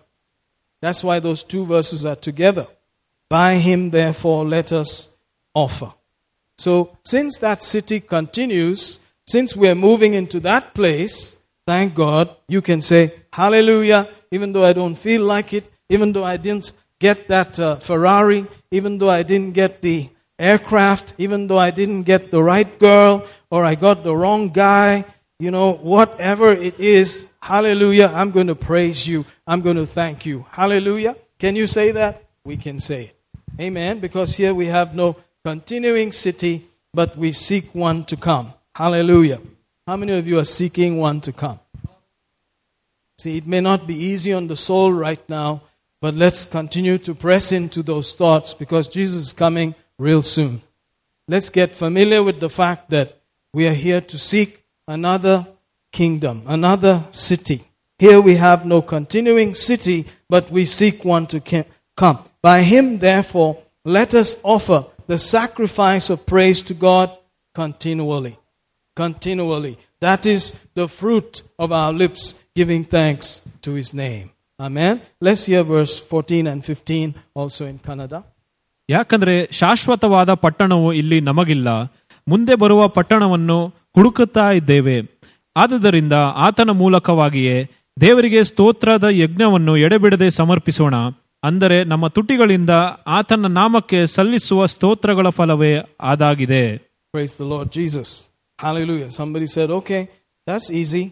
That's why those two verses are together. By him, therefore, let us offer. So, since that city continues, since we're moving into that place, thank God, you can say, Hallelujah, even though I don't feel like it, even though I didn't get that uh, Ferrari, even though I didn't get the aircraft, even though I didn't get the right girl or I got the wrong guy, you know, whatever it is, hallelujah, I'm going to praise you. I'm going to thank you. Hallelujah. Can you say that? We can say it. Amen. Because here we have no continuing city, but we seek one to come. Hallelujah. How many of you are seeking one to come? See, it may not be easy on the soul right now, but let's continue to press into those thoughts because Jesus is coming real soon. Let's get familiar with the fact that we are here to seek another kingdom, another city. Here we have no continuing city, but we seek one to come. By him, therefore, let us offer the sacrifice of praise to God continually. Continually. That is the fruit of our lips giving thanks to his name. Amen. Let's hear verse 14 and 15 also in Kannada. ಯಾಕಂದ್ರೆ ಶಾಶ್ವತವಾದ ಪಟ್ಟಣವು ಇಲ್ಲಿ ನಮಗಿಲ್ಲ ಮುಂದೆ ಬರುವ ಪಟ್ಟಣವನ್ನು ಹುಡುಕುತ್ತಾ ಇದ್ದೇವೆ ಆದುದರಿಂದ ಆತನ ಮೂಲಕವಾಗಿಯೇ ದೇವರಿಗೆ ಸ್ತೋತ್ರದ ಯಜ್ಞವನ್ನು ಎಡೆಬಿಡದೆ ಸಮರ್ಪಿಸೋಣ ಅಂದರೆ ನಮ್ಮ ತುಟಿಗಳಿಂದ ಆತನ ನಾಮಕ್ಕೆ ಸಲ್ಲಿಸುವ ಸ್ತೋತ್ರಗಳ ಫಲವೇ ಅದಾಗಿದೆ Praise the Lord Jesus. Hallelujah. Somebody said, okay, that's easy.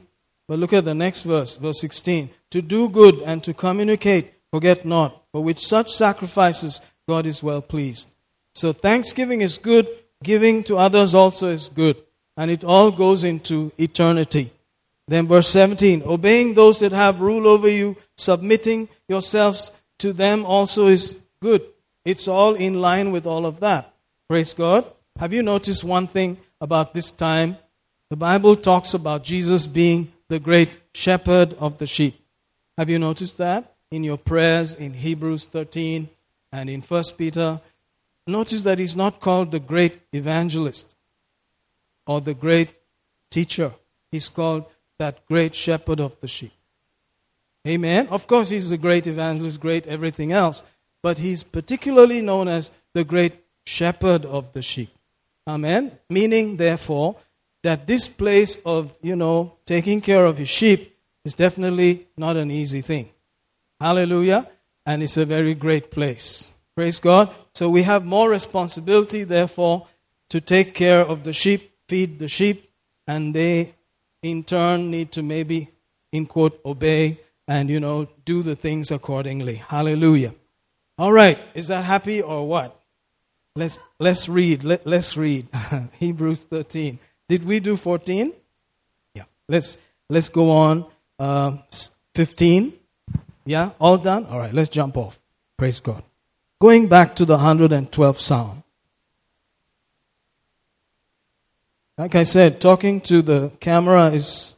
But look at the next verse, verse 16. To do good and to communicate, forget not, for which such sacrifices God is well pleased. So thanksgiving is good, giving to others also is good, and it all goes into eternity. Then verse 17, obeying those that have rule over you, submitting yourselves to them also is good. It's all in line with all of that. Praise God. Have you noticed one thing about this time? The Bible talks about Jesus being the great shepherd of the sheep. Have you noticed that in your prayers in Hebrews 13 and in 1 Peter? Notice that he's not called the great evangelist or the great teacher. He's called that great shepherd of the sheep. Amen. Of course, he's a great evangelist, great everything else, but he's particularly known as the great shepherd of the sheep. Amen. Meaning, therefore, that this place of, you know, taking care of his sheep is definitely not an easy thing. Hallelujah. And it's a very great place. Praise God. So we have more responsibility, therefore, to take care of the sheep, feed the sheep, and they in turn need to maybe, in quote, obey and, you know, do the things accordingly. Hallelujah. All right. Is that happy or what? Let's, let's read. Let, let's read. *laughs* Hebrews 13. Did we do 14? Yeah. Let's, let's go on. Uh, 15. Yeah. All done? All right. Let's jump off. Praise God. Going back to the 112th Psalm. Like I said, talking to the camera is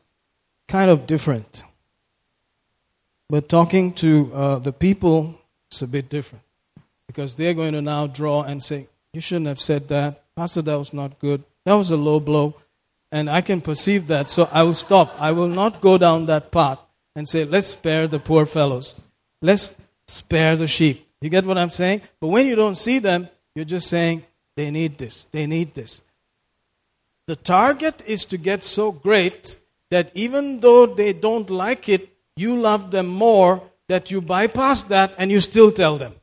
kind of different. But talking to uh, the people is a bit different. Because they're going to now draw and say, You shouldn't have said that. Pastor, that was not good. That was a low blow. And I can perceive that. So I will stop. I will not go down that path and say, Let's spare the poor fellows. Let's spare the sheep. You get what I'm saying? But when you don't see them, you're just saying, They need this. They need this. The target is to get so great that even though they don't like it, you love them more that you bypass that and you still tell them.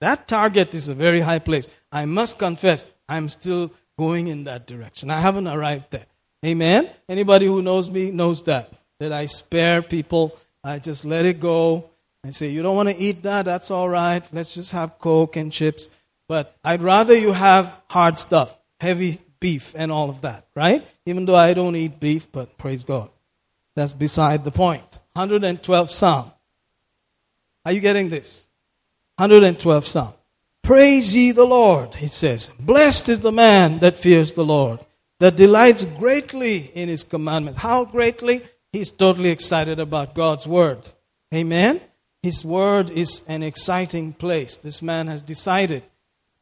That target is a very high place. I must confess, I'm still going in that direction. I haven't arrived there. Amen? Anybody who knows me knows that. That I spare people. I just let it go. I say, you don't want to eat that? That's all right. Let's just have Coke and chips. But I'd rather you have hard stuff, heavy beef and all of that, right? Even though I don't eat beef, but praise God. That's beside the point. 112 Psalm. Are you getting this? 112 Psalm. Praise ye the Lord, he says. Blessed is the man that fears the Lord, that delights greatly in his commandment. How greatly? He's totally excited about God's word. Amen? His word is an exciting place. This man has decided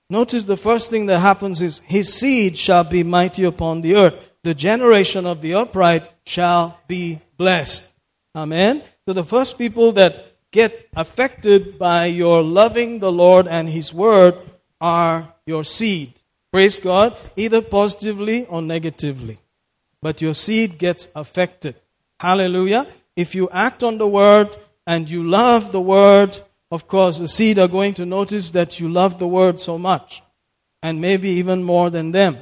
notice the first thing that happens is his seed shall be mighty upon the earth. The generation of the upright shall be blessed. Amen. So the first people that get affected by your loving the Lord and his word are your seed. Praise God, either positively or negatively. But your seed gets affected. Hallelujah. If you act on the word and you love the word, of course, the seed are going to notice that you love the word so much, and maybe even more than them.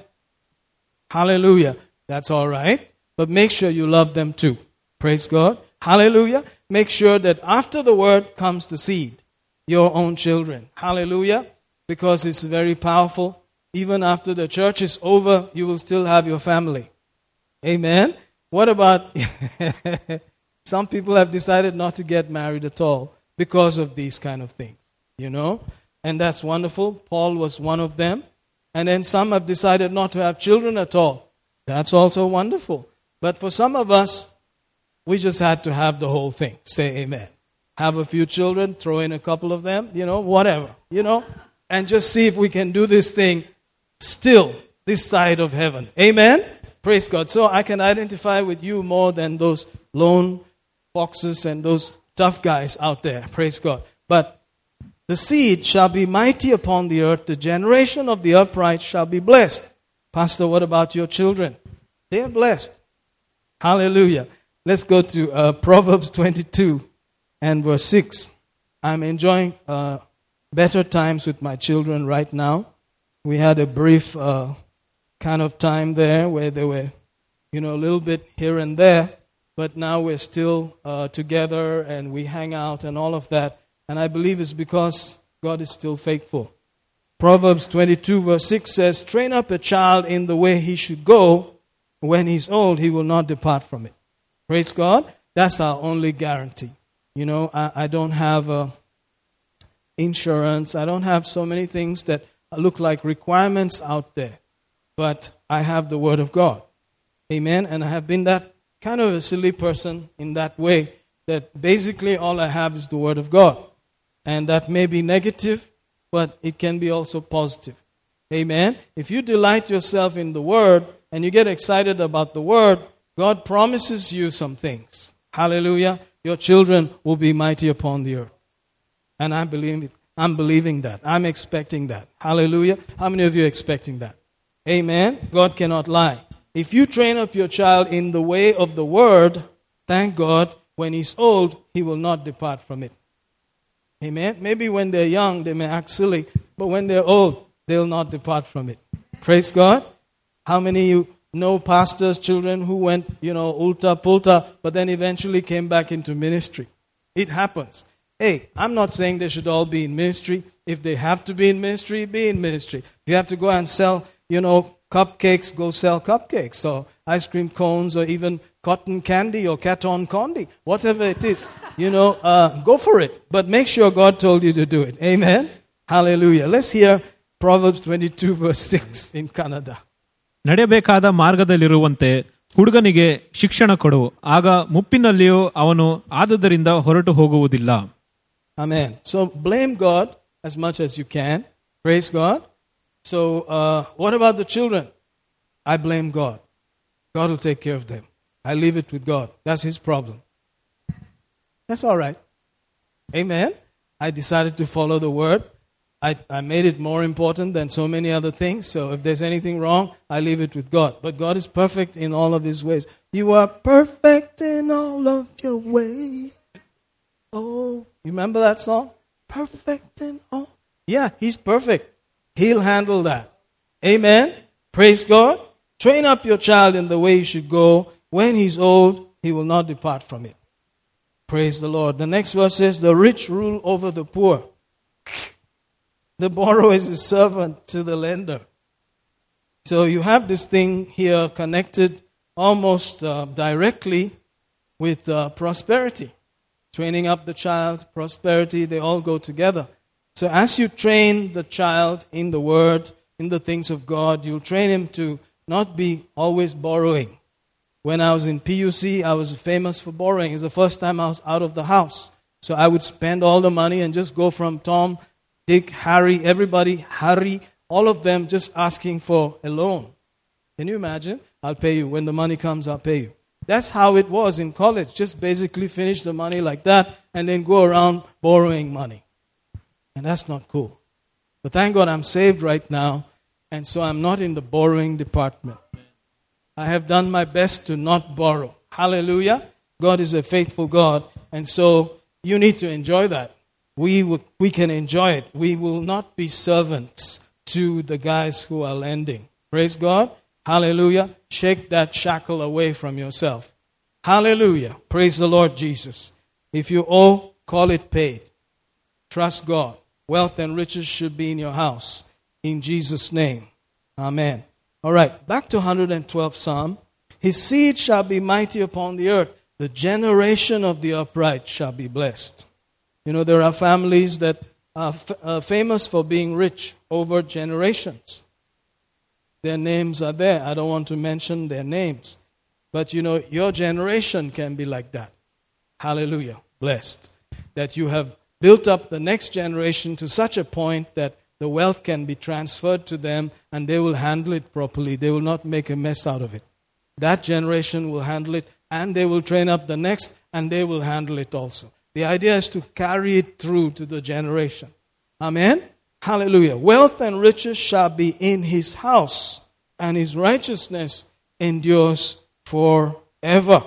Hallelujah. That's all right. But make sure you love them too. Praise God. Hallelujah. Make sure that after the word comes the seed, your own children. Hallelujah. Because it's very powerful. Even after the church is over, you will still have your family. Amen. What about *laughs* some people have decided not to get married at all because of these kind of things, you know? And that's wonderful. Paul was one of them. And then some have decided not to have children at all. That's also wonderful. But for some of us, we just had to have the whole thing. Say amen. Have a few children, throw in a couple of them, you know, whatever, you know, and just see if we can do this thing still this side of heaven. Amen. Praise God. So I can identify with you more than those lone foxes and those tough guys out there. Praise God. But the seed shall be mighty upon the earth. The generation of the upright shall be blessed. Pastor, what about your children? They are blessed. Hallelujah. Let's go to uh, Proverbs 22 and verse 6. I'm enjoying uh, better times with my children right now. We had a brief uh, kind of time there where they were, you know, a little bit here and there, but now we're still uh, together and we hang out and all of that. And I believe it's because God is still faithful. Proverbs 22, verse 6 says, Train up a child in the way he should go. When he's old, he will not depart from it. Praise God. That's our only guarantee. You know, I, I don't have uh, insurance, I don't have so many things that look like requirements out there but I have the Word of God. Amen. And I have been that kind of a silly person in that way that basically all I have is the Word of God. And that may be negative, but it can be also positive. Amen. If you delight yourself in the Word and you get excited about the Word, God promises you some things. Hallelujah. Your children will be mighty upon the earth. And I believe I'm believing that. I'm expecting that. Hallelujah. How many of you are expecting that? Amen. God cannot lie. If you train up your child in the way of the word, thank God, when he's old, he will not depart from it. Amen. Maybe when they're young, they may act silly, but when they're old, they'll not depart from it. Praise God. How many you know pastors' children who went, you know, ulta pulta, but then eventually came back into ministry? It happens. Hey, I'm not saying they should all be in ministry. If they have to be in ministry, be in ministry. If you have to go and sell you know, cupcakes, go sell cupcakes, or ice cream cones, or even cotton candy or Canton candy, whatever it is. You know, uh, go for it. But make sure God told you to do it. Amen? Hallelujah. Let's hear Proverbs 22, *laughs* verse 6 in Kannada. ನಡೆಯಬೇಕಾದ ಮಾರ್ಗದಲ್ಲಿರುವಂತೆ ಹುಡುಗನಿಗೆ ಶಿಕ್ಷಣ ಕೊಡು ಆಗ ಮುಪ್ಪಿನಲ್ಲಿಯೂ ಅವನು ಆದುದರಿಂದ ಹೊರಟು ಹೋಗುವುದಿಲ್ಲ Amen. So blame God as much as you can. Praise God. So, uh, what about the children? I blame God. God will take care of them. I leave it with God. That's His problem. That's all right. Amen. I decided to follow the word. I, I made it more important than so many other things. So if there's anything wrong, I leave it with God. But God is perfect in all of His ways. You are perfect in all of your ways. Oh, you remember that song? Perfect in all. Yeah, He's perfect. He'll handle that. Amen. Praise God. Train up your child in the way he should go. When he's old, he will not depart from it. Praise the Lord. The next verse says, The rich rule over the poor. The borrower is a servant to the lender. So you have this thing here connected almost uh, directly with uh, prosperity. Training up the child, prosperity, they all go together. So, as you train the child in the Word, in the things of God, you'll train him to not be always borrowing. When I was in PUC, I was famous for borrowing. It was the first time I was out of the house. So I would spend all the money and just go from Tom, Dick, Harry, everybody, Harry, all of them just asking for a loan. Can you imagine? I'll pay you. When the money comes, I'll pay you. That's how it was in college. Just basically finish the money like that and then go around borrowing money. And that's not cool. But thank God I'm saved right now, and so I'm not in the borrowing department. I have done my best to not borrow. Hallelujah. God is a faithful God, and so you need to enjoy that. We, we can enjoy it. We will not be servants to the guys who are lending. Praise God. Hallelujah. Shake that shackle away from yourself. Hallelujah. Praise the Lord Jesus. If you owe, call it paid. Trust God. Wealth and riches should be in your house. In Jesus' name. Amen. All right, back to 112 Psalm. His seed shall be mighty upon the earth. The generation of the upright shall be blessed. You know, there are families that are f- uh, famous for being rich over generations. Their names are there. I don't want to mention their names. But you know, your generation can be like that. Hallelujah. Blessed. That you have built up the next generation to such a point that the wealth can be transferred to them and they will handle it properly. They will not make a mess out of it. That generation will handle it and they will train up the next and they will handle it also. The idea is to carry it through to the generation. Amen? Hallelujah. Wealth and riches shall be in his house, and his righteousness endures forever.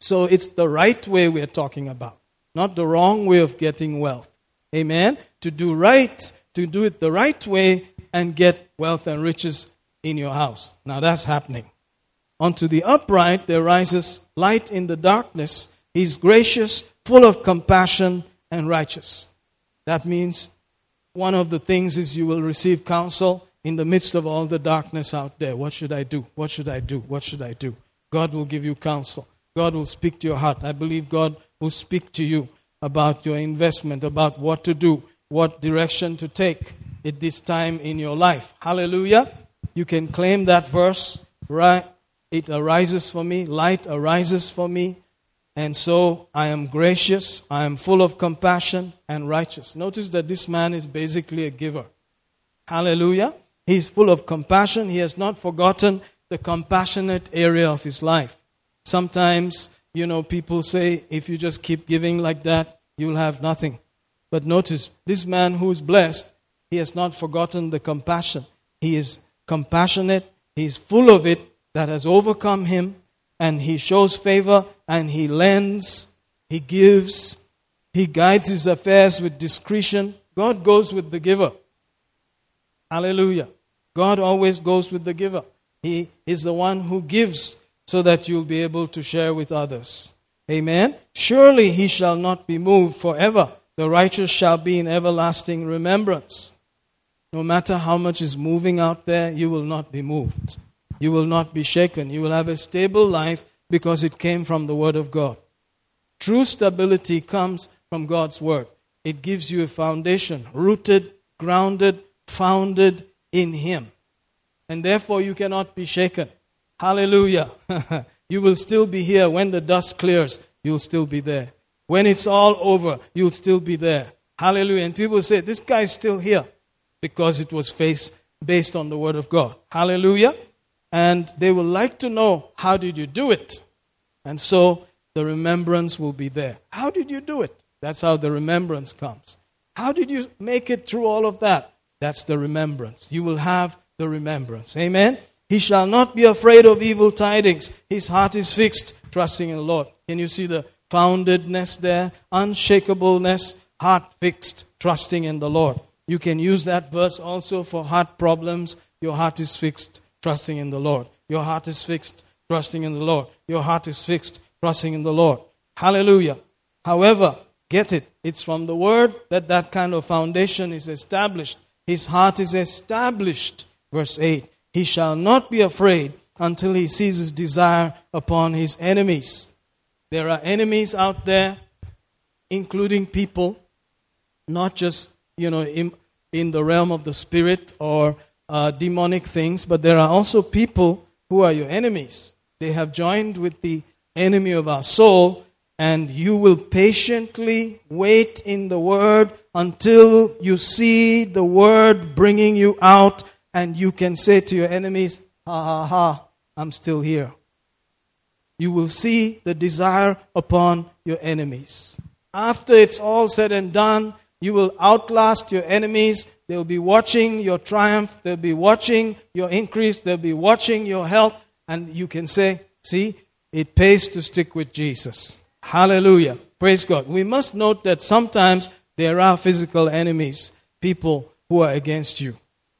So it's the right way we're talking about, not the wrong way of getting wealth. Amen? To do right, to do it the right way, and get wealth and riches in your house. Now that's happening. Unto the upright there rises light in the darkness. He's gracious, full of compassion, and righteous. That means one of the things is you will receive counsel in the midst of all the darkness out there. What should I do? What should I do? What should I do? God will give you counsel. God will speak to your heart. I believe God will speak to you about your investment, about what to do, what direction to take at this time in your life. Hallelujah. You can claim that verse, right? It arises for me, light arises for me, and so I am gracious, I am full of compassion and righteous. Notice that this man is basically a giver. Hallelujah. He's full of compassion. He has not forgotten the compassionate area of his life. Sometimes, you know, people say if you just keep giving like that, you'll have nothing. But notice, this man who is blessed, he has not forgotten the compassion. He is compassionate, he's full of it that has overcome him, and he shows favor and he lends, he gives, he guides his affairs with discretion. God goes with the giver. Hallelujah. God always goes with the giver. He is the one who gives so that you'll be able to share with others. Amen. Surely he shall not be moved forever. The righteous shall be in everlasting remembrance. No matter how much is moving out there, you will not be moved. You will not be shaken. You will have a stable life because it came from the Word of God. True stability comes from God's Word. It gives you a foundation, rooted, grounded, founded in Him. And therefore, you cannot be shaken. Hallelujah. *laughs* you will still be here. When the dust clears, you'll still be there. When it's all over, you'll still be there. Hallelujah. And people say, This guy's still here because it was faced, based on the Word of God. Hallelujah and they will like to know how did you do it and so the remembrance will be there how did you do it that's how the remembrance comes how did you make it through all of that that's the remembrance you will have the remembrance amen he shall not be afraid of evil tidings his heart is fixed trusting in the lord can you see the foundedness there unshakableness heart fixed trusting in the lord you can use that verse also for heart problems your heart is fixed trusting in the Lord. Your heart is fixed, trusting in the Lord. Your heart is fixed, trusting in the Lord. Hallelujah. However, get it. It's from the word that that kind of foundation is established. His heart is established. Verse 8 He shall not be afraid until he sees his desire upon his enemies. There are enemies out there, including people, not just, you know, in, in the realm of the spirit or uh, demonic things, but there are also people who are your enemies. They have joined with the enemy of our soul and you will patiently wait in the word until you see the word bringing you out and you can say to your enemies, ha ha ha, I'm still here. You will see the desire upon your enemies. After it's all said and done, you will outlast your enemies. They'll be watching your triumph. They'll be watching your increase. They'll be watching your health. And you can say, see, it pays to stick with Jesus. Hallelujah. Praise God. We must note that sometimes there are physical enemies, people who are against you.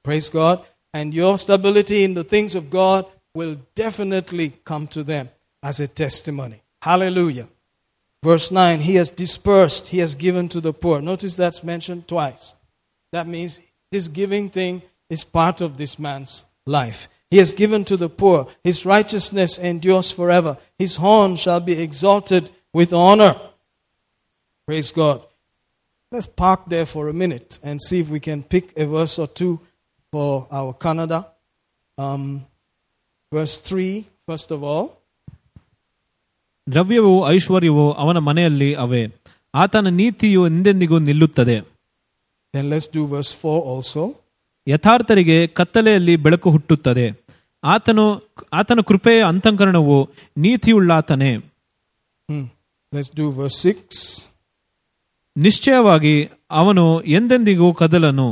Praise God. And your stability in the things of God will definitely come to them as a testimony. Hallelujah. Verse 9, he has dispersed, he has given to the poor. Notice that's mentioned twice. That means this giving thing is part of this man's life. He has given to the poor. His righteousness endures forever. His horn shall be exalted with honor. Praise God. Let's park there for a minute and see if we can pick a verse or two for our Canada. Um, verse 3, first of all. ದ್ರವ್ಯವೂ ಐಶ್ವರ್ಯವೂ ಅವನ ಮನೆಯಲ್ಲಿ ಅವೆ ಆತನ ನೀತಿಯು ಎಂದೆಂದಿಗೂ ನಿಲ್ಲುತ್ತದೆ Then let's do verse 4 also. ಯಥಾರ್ಥರಿಗೆ ಕತ್ತಲೆಯಲ್ಲಿ ಬೆಳಕು ಹುಟ್ಟುತ್ತದೆ ಆತನು ಆತನ ಕೃಪೆಯ ಅಂತಃಕರಣವು ನೀತಿಯುಳ್ಳಾತನೇ. Let's do verse 6. ನಿಶ್ಚಯವಾಗಿ ಅವನು ಎಂದೆಂದಿಗೂ ಕದಲನು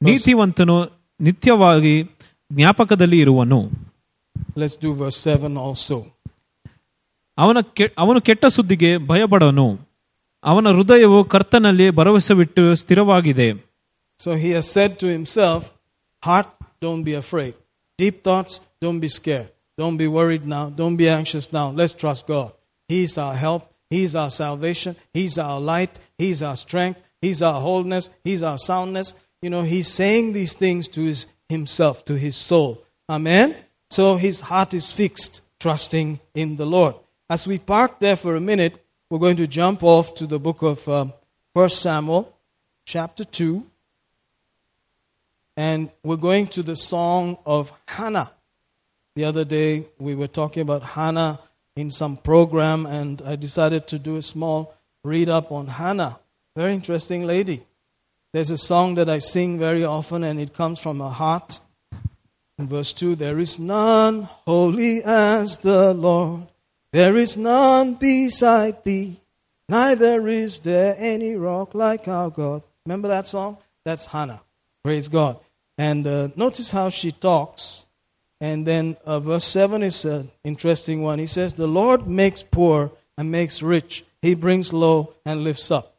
ನೀತಿವಂತನು ನಿತ್ಯವಾಗಿ ಜ್ಞಾಪಕದಲ್ಲಿ ಇರುವನು. ಆಲ್ಸೋ ಅವನ ಅವನು ಕೆಟ್ಟ ಸುದ್ದಿಗೆ ಭಯಪಡನು. ಅವನ ಹೃದಯವು ಕರ್ತನಲ್ಲಿ ಭರವಸೆವಿಟ್ಟು ಸ್ಥಿರವಾಗಿದೆ. So he set said to himself heart don't be afraid deep thoughts don't be scare don't be worried now don't be anxious now let's trust God he is our help he is our salvation he is our light he is our strength our wholeness he's our soundness You know, he's saying these things to his, himself, to his soul. Amen? So his heart is fixed, trusting in the Lord. As we park there for a minute, we're going to jump off to the book of um, 1 Samuel, chapter 2. And we're going to the song of Hannah. The other day we were talking about Hannah in some program, and I decided to do a small read up on Hannah. Very interesting lady. There's a song that I sing very often, and it comes from her heart. In verse 2, there is none holy as the Lord, there is none beside thee, neither is there any rock like our God. Remember that song? That's Hannah. Praise God. And uh, notice how she talks. And then uh, verse 7 is an interesting one. He says, The Lord makes poor and makes rich, He brings low and lifts up.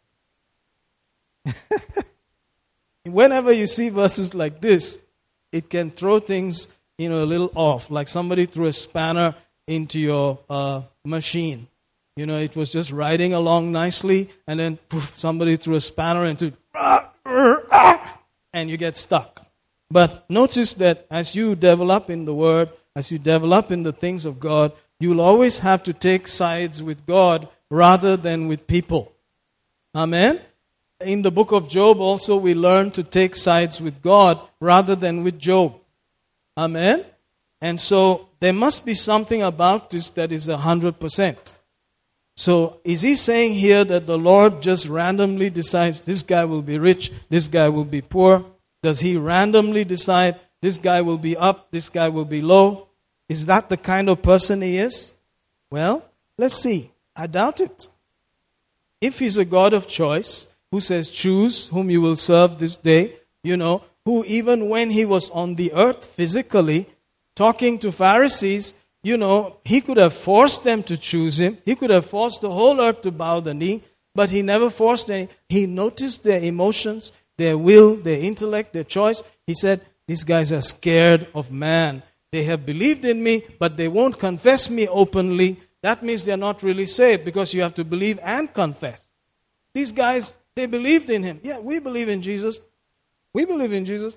*laughs* Whenever you see verses like this, it can throw things you know, a little off, like somebody threw a spanner into your uh, machine. You know, it was just riding along nicely, and then poof, somebody threw a spanner into and you get stuck. But notice that as you develop in the Word, as you develop in the things of God, you will always have to take sides with God rather than with people. Amen? In the book of Job, also, we learn to take sides with God rather than with Job. Amen? And so there must be something about this that is a hundred percent. So is he saying here that the Lord just randomly decides this guy will be rich, this guy will be poor? Does he randomly decide this guy will be up, this guy will be low? Is that the kind of person he is? Well, let's see. I doubt it. If he's a God of choice, who says, choose whom you will serve this day, you know, who even when he was on the earth physically, talking to Pharisees, you know, he could have forced them to choose him. He could have forced the whole earth to bow the knee, but he never forced any. He noticed their emotions, their will, their intellect, their choice. He said, These guys are scared of man. They have believed in me, but they won't confess me openly. That means they're not really saved because you have to believe and confess. These guys, they believed in him. Yeah, we believe in Jesus. We believe in Jesus.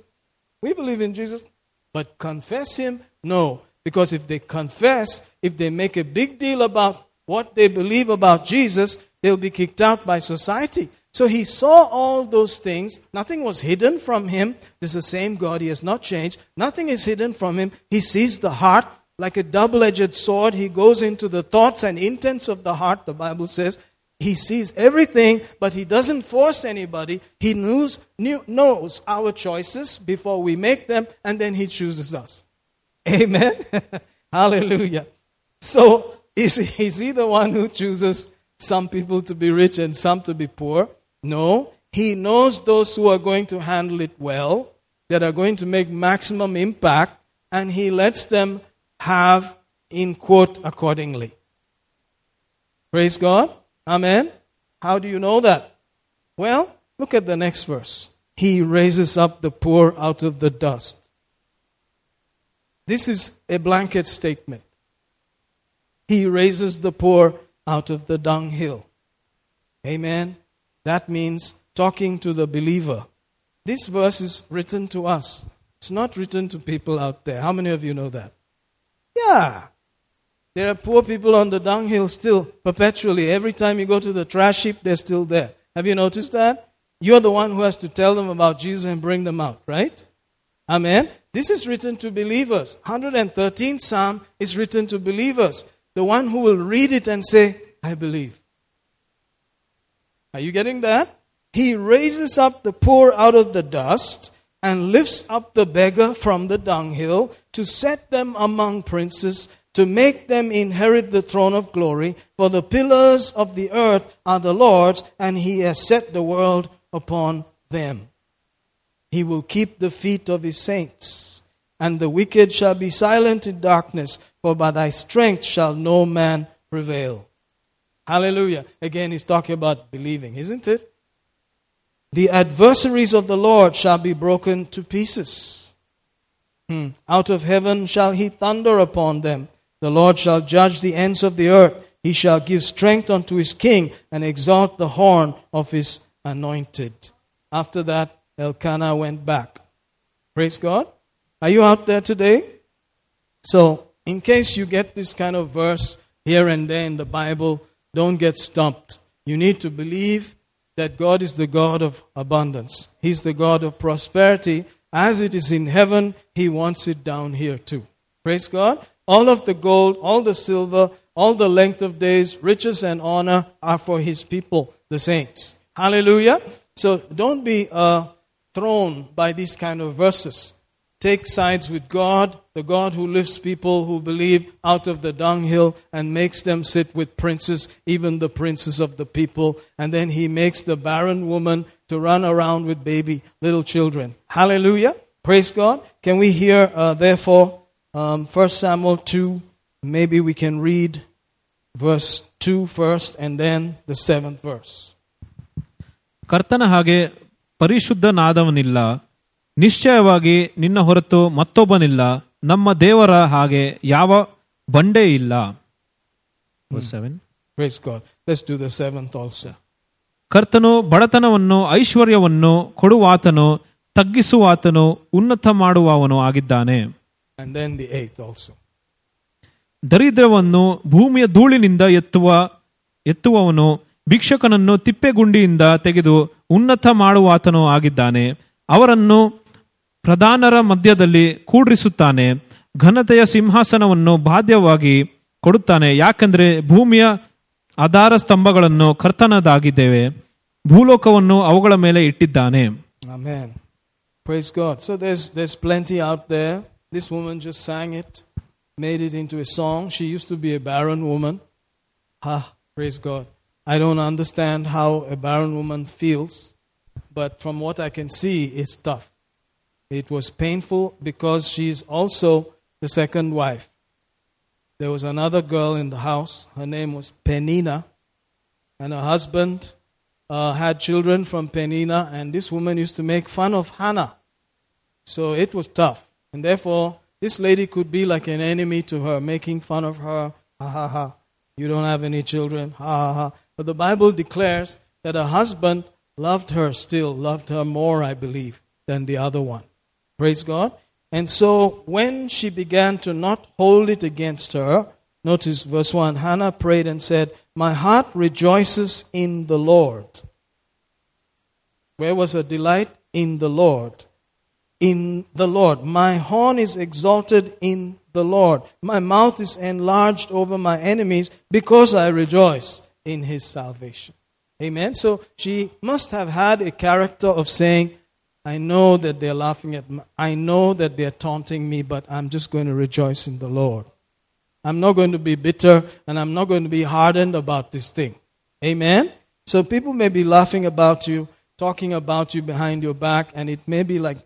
We believe in Jesus. But confess him? No. Because if they confess, if they make a big deal about what they believe about Jesus, they'll be kicked out by society. So he saw all those things. Nothing was hidden from him. This is the same God. He has not changed. Nothing is hidden from him. He sees the heart like a double edged sword. He goes into the thoughts and intents of the heart, the Bible says, He sees everything, but He doesn't force anybody. He knows, knew, knows our choices before we make them, and then He chooses us. *laughs* Amen? *laughs* Hallelujah. So, is, is He the one who chooses some people to be rich and some to be poor? No. He knows those who are going to handle it well, that are going to make maximum impact, and He lets them have in quote accordingly. Praise God. Amen. How do you know that? Well, look at the next verse. He raises up the poor out of the dust. This is a blanket statement. He raises the poor out of the dunghill. Amen. That means talking to the believer. This verse is written to us. It's not written to people out there. How many of you know that? Yeah. There are poor people on the dunghill still, perpetually. Every time you go to the trash heap, they're still there. Have you noticed that? You're the one who has to tell them about Jesus and bring them out, right? Amen. This is written to believers. 113th Psalm is written to believers. The one who will read it and say, I believe. Are you getting that? He raises up the poor out of the dust and lifts up the beggar from the dunghill to set them among princes, to make them inherit the throne of glory. For the pillars of the earth are the Lord's, and he has set the world upon them. He will keep the feet of his saints, and the wicked shall be silent in darkness, for by thy strength shall no man prevail. Hallelujah. Again, he's talking about believing, isn't it? The adversaries of the Lord shall be broken to pieces. Hmm. Out of heaven shall he thunder upon them. The Lord shall judge the ends of the earth. He shall give strength unto his king and exalt the horn of his anointed. After that, Elkanah went back. Praise God. Are you out there today? So, in case you get this kind of verse here and there in the Bible, don't get stumped. You need to believe that God is the God of abundance. He's the God of prosperity. As it is in heaven, He wants it down here too. Praise God. All of the gold, all the silver, all the length of days, riches and honor are for His people, the saints. Hallelujah. So don't be uh, thrown by these kind of verses. Take sides with God, the God who lifts people who believe out of the dunghill and makes them sit with princes, even the princes of the people. And then he makes the barren woman to run around with baby, little children. Hallelujah. Praise God. Can we hear, uh, therefore, um, 1 Samuel 2? Maybe we can read verse 2 first and then the seventh verse. ಕರ್ತನ ಹಾಗೆ ಪರಿಶುದ್ಧನಾದವನಿಲ್ಲ ನಿಶ್ಚಯವಾಗಿ ನಿನ್ನ ಹೊರತು ಮತ್ತೊಬ್ಬನಿಲ್ಲ ನಮ್ಮ ದೇವರ ಹಾಗೆ ಯಾವ ಬಂಡೆ ಇಲ್ಲ seven Praise God. Let's do the seventh also. ಕರ್ತನು ಬಡತನವನ್ನು ಐಶ್ವರ್ಯವನ್ನು ಕೊಡುವಾತನು ತಗ್ಗಿಸುವಾತನು ಉನ್ನತ ಮಾಡುವವನು ಆಗಿದ್ದಾನೆ And then the eighth also. ದರಿದ್ರವನ್ನು ಭೂಮಿಯ ಧೂಳಿನಿಂದ ಎತ್ತುವ ಎತ್ತುವವನು ಭಿಕ್ಷಕನನ್ನು ತಿಪ್ಪೆಗುಂಡಿಯಿಂದ ತೆಗೆದು ಉನ್ನತ ಮಾಡುವಾತನೂ ಆಗಿದ್ದಾನೆ ಅವರನ್ನು ಪ್ರಧಾನರ ಮಧ್ಯದಲ್ಲಿ ಕೂಡ್ರಿಸುತ್ತಾನೆ ಘನತೆಯ ಸಿಂಹಾಸನವನ್ನು ಬಾಧ್ಯವಾಗಿ ಕೊಡುತ್ತಾನೆ ಯಾಕೆಂದರೆ ಭೂಮಿಯ ಆಧಾರ ಸ್ತಂಭಗಳನ್ನು ಕರ್ತನದಾಗಿದ್ದೇವೆ ಭೂಲೋಕವನ್ನು ಅವುಗಳ ಮೇಲೆ ಇಟ್ಟಿದ್ದಾನೆ Amen. Praise God. So there's there's plenty out there. This woman just sang it, made it into a song. She used to be a barren woman. Ha, praise God. I don't understand how a barren woman feels, but from what I can see, it's tough. It was painful because she's also the second wife. There was another girl in the house. Her name was Peninnah, and her husband uh, had children from Peninnah, and this woman used to make fun of Hannah. So it was tough. And therefore, this lady could be like an enemy to her, making fun of her. Ha ha ha. You don't have any children. Ha ha ha. But the Bible declares that her husband loved her still, loved her more, I believe, than the other one. Praise God. And so when she began to not hold it against her, notice verse 1 Hannah prayed and said, My heart rejoices in the Lord. Where was her delight? In the Lord. In the Lord. My horn is exalted in the Lord. My mouth is enlarged over my enemies because I rejoice in his salvation. Amen. So she must have had a character of saying, I know that they're laughing at me. I know that they're taunting me, but I'm just going to rejoice in the Lord. I'm not going to be bitter and I'm not going to be hardened about this thing. Amen. So people may be laughing about you, talking about you behind your back, and it may be like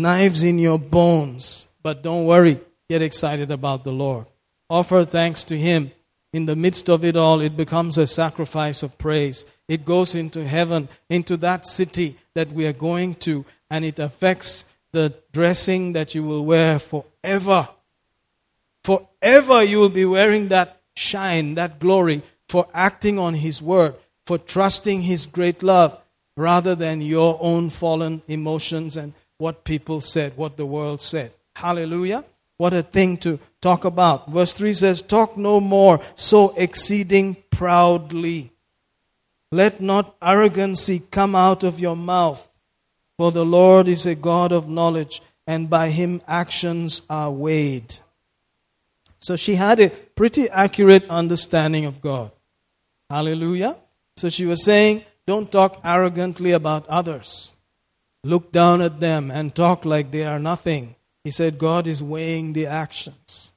knives in your bones. But don't worry. Get excited about the Lord. Offer thanks to Him. In the midst of it all, it becomes a sacrifice of praise. It goes into heaven, into that city that we are going to, and it affects the dressing that you will wear forever. Forever you will be wearing that shine, that glory, for acting on His word, for trusting His great love, rather than your own fallen emotions and what people said, what the world said. Hallelujah. What a thing to talk about. Verse 3 says, Talk no more so exceeding proudly. Let not arrogancy come out of your mouth, for the Lord is a God of knowledge, and by him actions are weighed. So she had a pretty accurate understanding of God. Hallelujah. So she was saying, Don't talk arrogantly about others. Look down at them and talk like they are nothing. He said, God is weighing the actions.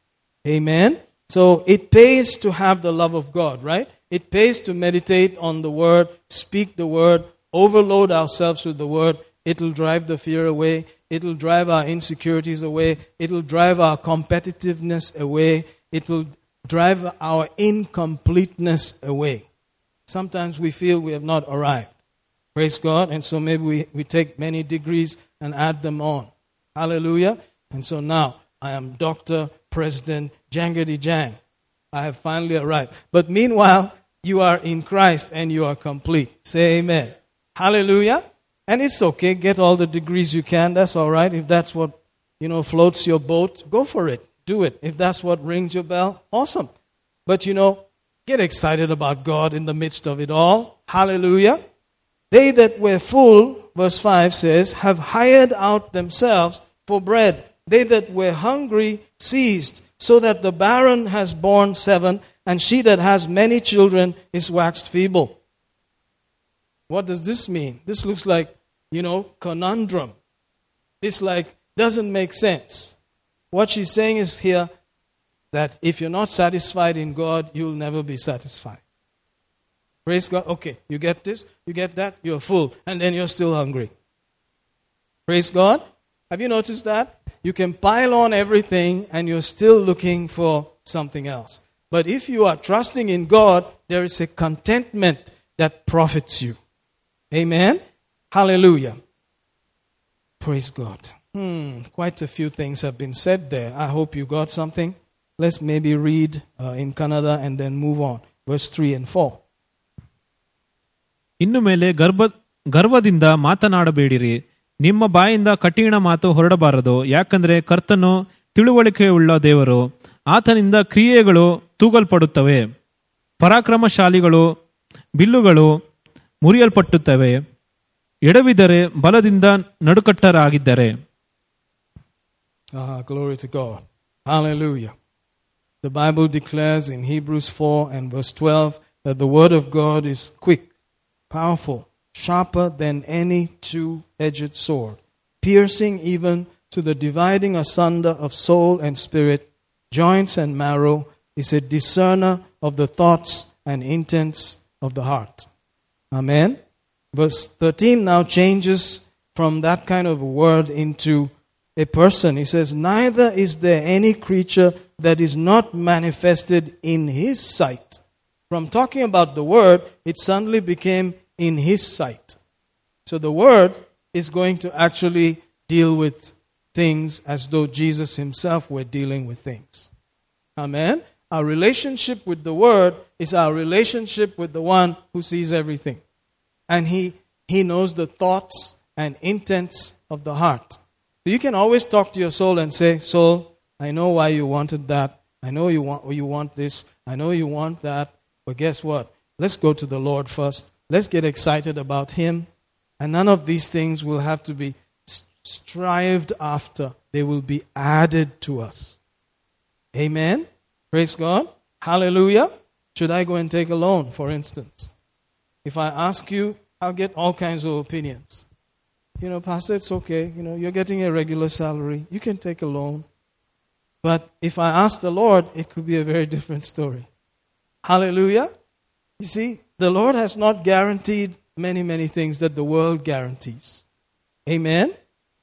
Amen. So it pays to have the love of God, right? It pays to meditate on the Word, speak the Word, overload ourselves with the Word. It'll drive the fear away. It'll drive our insecurities away. It'll drive our competitiveness away. It will drive our incompleteness away. Sometimes we feel we have not arrived. Praise God. And so maybe we, we take many degrees and add them on. Hallelujah. And so now I am Dr. President Jangadi Jang. I have finally arrived. But meanwhile, you are in Christ and you are complete. Say amen. Hallelujah. And it's okay. Get all the degrees you can. That's all right. If that's what, you know, floats your boat, go for it. Do it. If that's what rings your bell, awesome. But you know, get excited about God in the midst of it all. Hallelujah. They that were full, verse 5 says, have hired out themselves for bread. They that were hungry ceased, so that the barren has borne seven, and she that has many children is waxed feeble. What does this mean? This looks like, you know, conundrum. It's like, doesn't make sense. What she's saying is here that if you're not satisfied in God, you'll never be satisfied. Praise God. Okay, you get this, you get that, you're full, and then you're still hungry. Praise God. Have you noticed that? You can pile on everything and you're still looking for something else. But if you are trusting in God, there is a contentment that profits you. Amen? Hallelujah. Praise God. Hmm, quite a few things have been said there. I hope you got something. Let's maybe read uh, in Kannada and then move on. Verse 3 and 4. ಇನ್ನು ಮೇಲೆ ಗರ್ಭ ಗರ್ವದಿಂದ ಮಾತನಾಡಬೇಡಿರಿ. ನಿಮ್ಮ ಬಾಯಿಂದ ಕಠಿಣ ಮಾತು ಹೊರಡಬಾರದು. ಯಾಕಂದ್ರೆ ಕರ್ತನು ತಿಳುವಳಿಕೆಯುಳ್ಳ ದೇವರು. ಆತನಿಂದ ಕ್ರಿಯೆಗಳು ತೂಗಲ್ಪಡುತ್ತವೆ. ಪರಾಕ್ರಮಶಾಲಿಗಳು ಬಿಲ್ಲುಗಳು ಮುರಿಯಲ್ಪಟ್ಟುತ್ತವೆ. ಎಡವಿದರೆ ಬಲದಿಂದ ನಡುಕಟ್ಟರಾಗಿದ್ದರೆ. Ah. The Bible declares in Hebrews 4 and verse 12 that the Word of God is quick, powerful, sharper than any two edged sword, piercing even to the dividing asunder of soul and spirit, joints and marrow, is a discerner of the thoughts and intents of the heart. Amen. Verse 13 now changes from that kind of word into a person. He says, Neither is there any creature that is not manifested in his sight. From talking about the word, it suddenly became in his sight. So the word is going to actually deal with things as though Jesus himself were dealing with things. Amen. Our relationship with the word is our relationship with the one who sees everything. And he, he knows the thoughts and intents of the heart. So you can always talk to your soul and say, Soul, I know why you wanted that. I know you want, you want this. I know you want that. But guess what? Let's go to the Lord first. Let's get excited about Him. And none of these things will have to be strived after, they will be added to us. Amen. Praise God. Hallelujah. should I go and take a loan, for instance? If I ask you, I'll get all kinds of opinions. You know, Pastor, it's okay. You know, you're getting a regular salary. You can take a loan. But if I ask the Lord, it could be a very *laughs* different story. Hallelujah. You see, the Lord has not guaranteed many, many things that the world guarantees. Amen.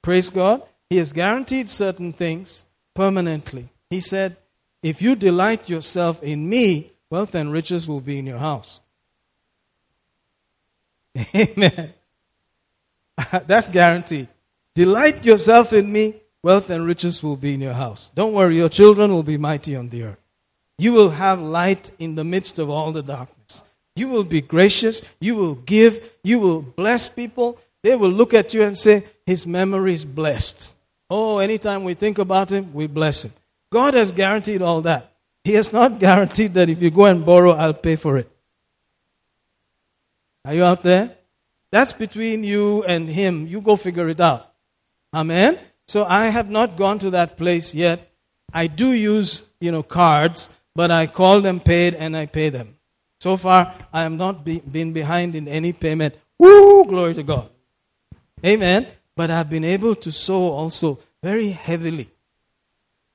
Praise God. He has guaranteed certain things permanently. He said, If you delight yourself in me, wealth and riches will be in your house. *laughs* Amen. *laughs* That's guaranteed. Delight yourself in me, wealth and riches will be in your house. Don't worry, your children will be mighty on the earth. You will have light in the midst of all the darkness. You will be gracious. You will give. You will bless people. They will look at you and say, His memory is blessed. Oh, anytime we think about Him, we bless Him. God has guaranteed all that. He has not *laughs* guaranteed that if you go and borrow, I'll pay for it. Are you out there? That's between you and Him. You go figure it out. Amen? So I have not gone to that place yet. I do use, you know, cards, but I call them paid and I pay them. So far, I have not be, been behind in any payment. Woo! Glory to God. Amen. But I've been able to sow also very heavily.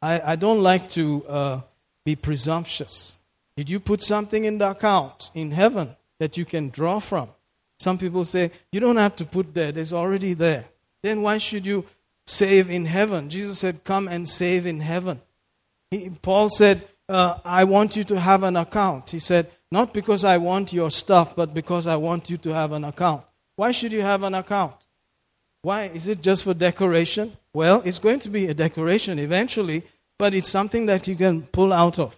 I, I don't like to uh, be presumptuous. Did you put something in the account in heaven that you can draw from? Some people say, you don't have to put there, there's already there. Then why should you save in heaven? Jesus said, come and save in heaven. He, Paul said, uh, I want you to have an account. He said, not because I want your stuff, but because I want you to have an account. Why should you have an account? Why? Is it just for decoration? Well, it's going to be a decoration eventually, but it's something that you can pull out of.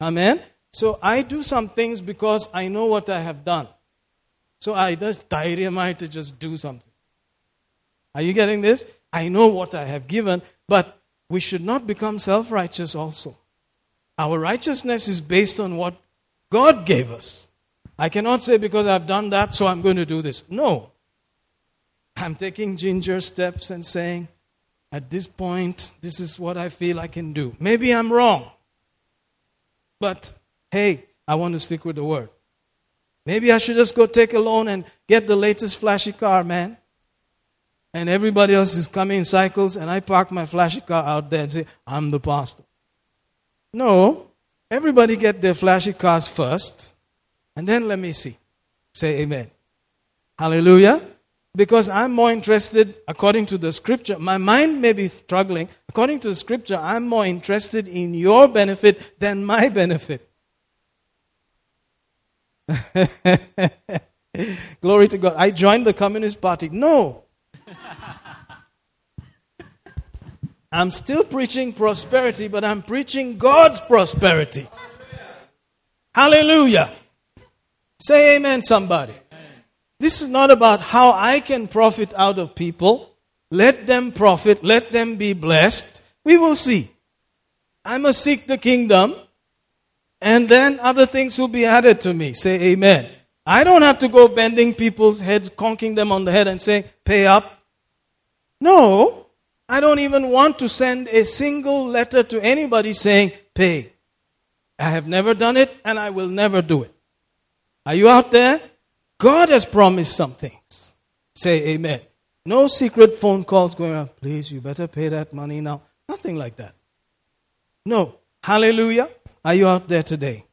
Amen? So I do some things because I know what I have done. So I just dynamite to just do something. Are you getting this? I know what I have given, but we should not become self righteous also. Our righteousness is based on what God gave us. I cannot say because I've done that, so I'm going to do this. No. I'm taking ginger steps and saying, at this point, this is what I feel I can do. Maybe I'm wrong. But hey, I want to stick with the word. Maybe I should just go take a loan and get the latest flashy car, man. And everybody else is coming in cycles, and I park my flashy car out there and say, I'm the pastor. No, everybody get their flashy cars first, and then let me see. Say amen. Hallelujah. Because I'm more interested, according to the scripture, my mind may be struggling. According to the scripture, I'm more interested in your benefit than my *laughs* benefit. *laughs* Glory to God. I joined the Communist Party. No. *laughs* I'm still preaching prosperity, but I'm preaching God's prosperity. Hallelujah. Say amen, somebody. This is not about how I can profit out of people. Let them profit, let them be blessed. We will see. I must seek the kingdom and then other things will be added to me. Say amen. I don't have to go bending people's heads, conking them on the head and say, pay up. No, I don't even want to send a single letter to anybody saying, pay. I have never done it and I will never do it. Are you out there? God has promised some things. Say amen. No secret phone calls going on. Please, you better pay that money now. Nothing like that. No. Hallelujah. Are you out there today?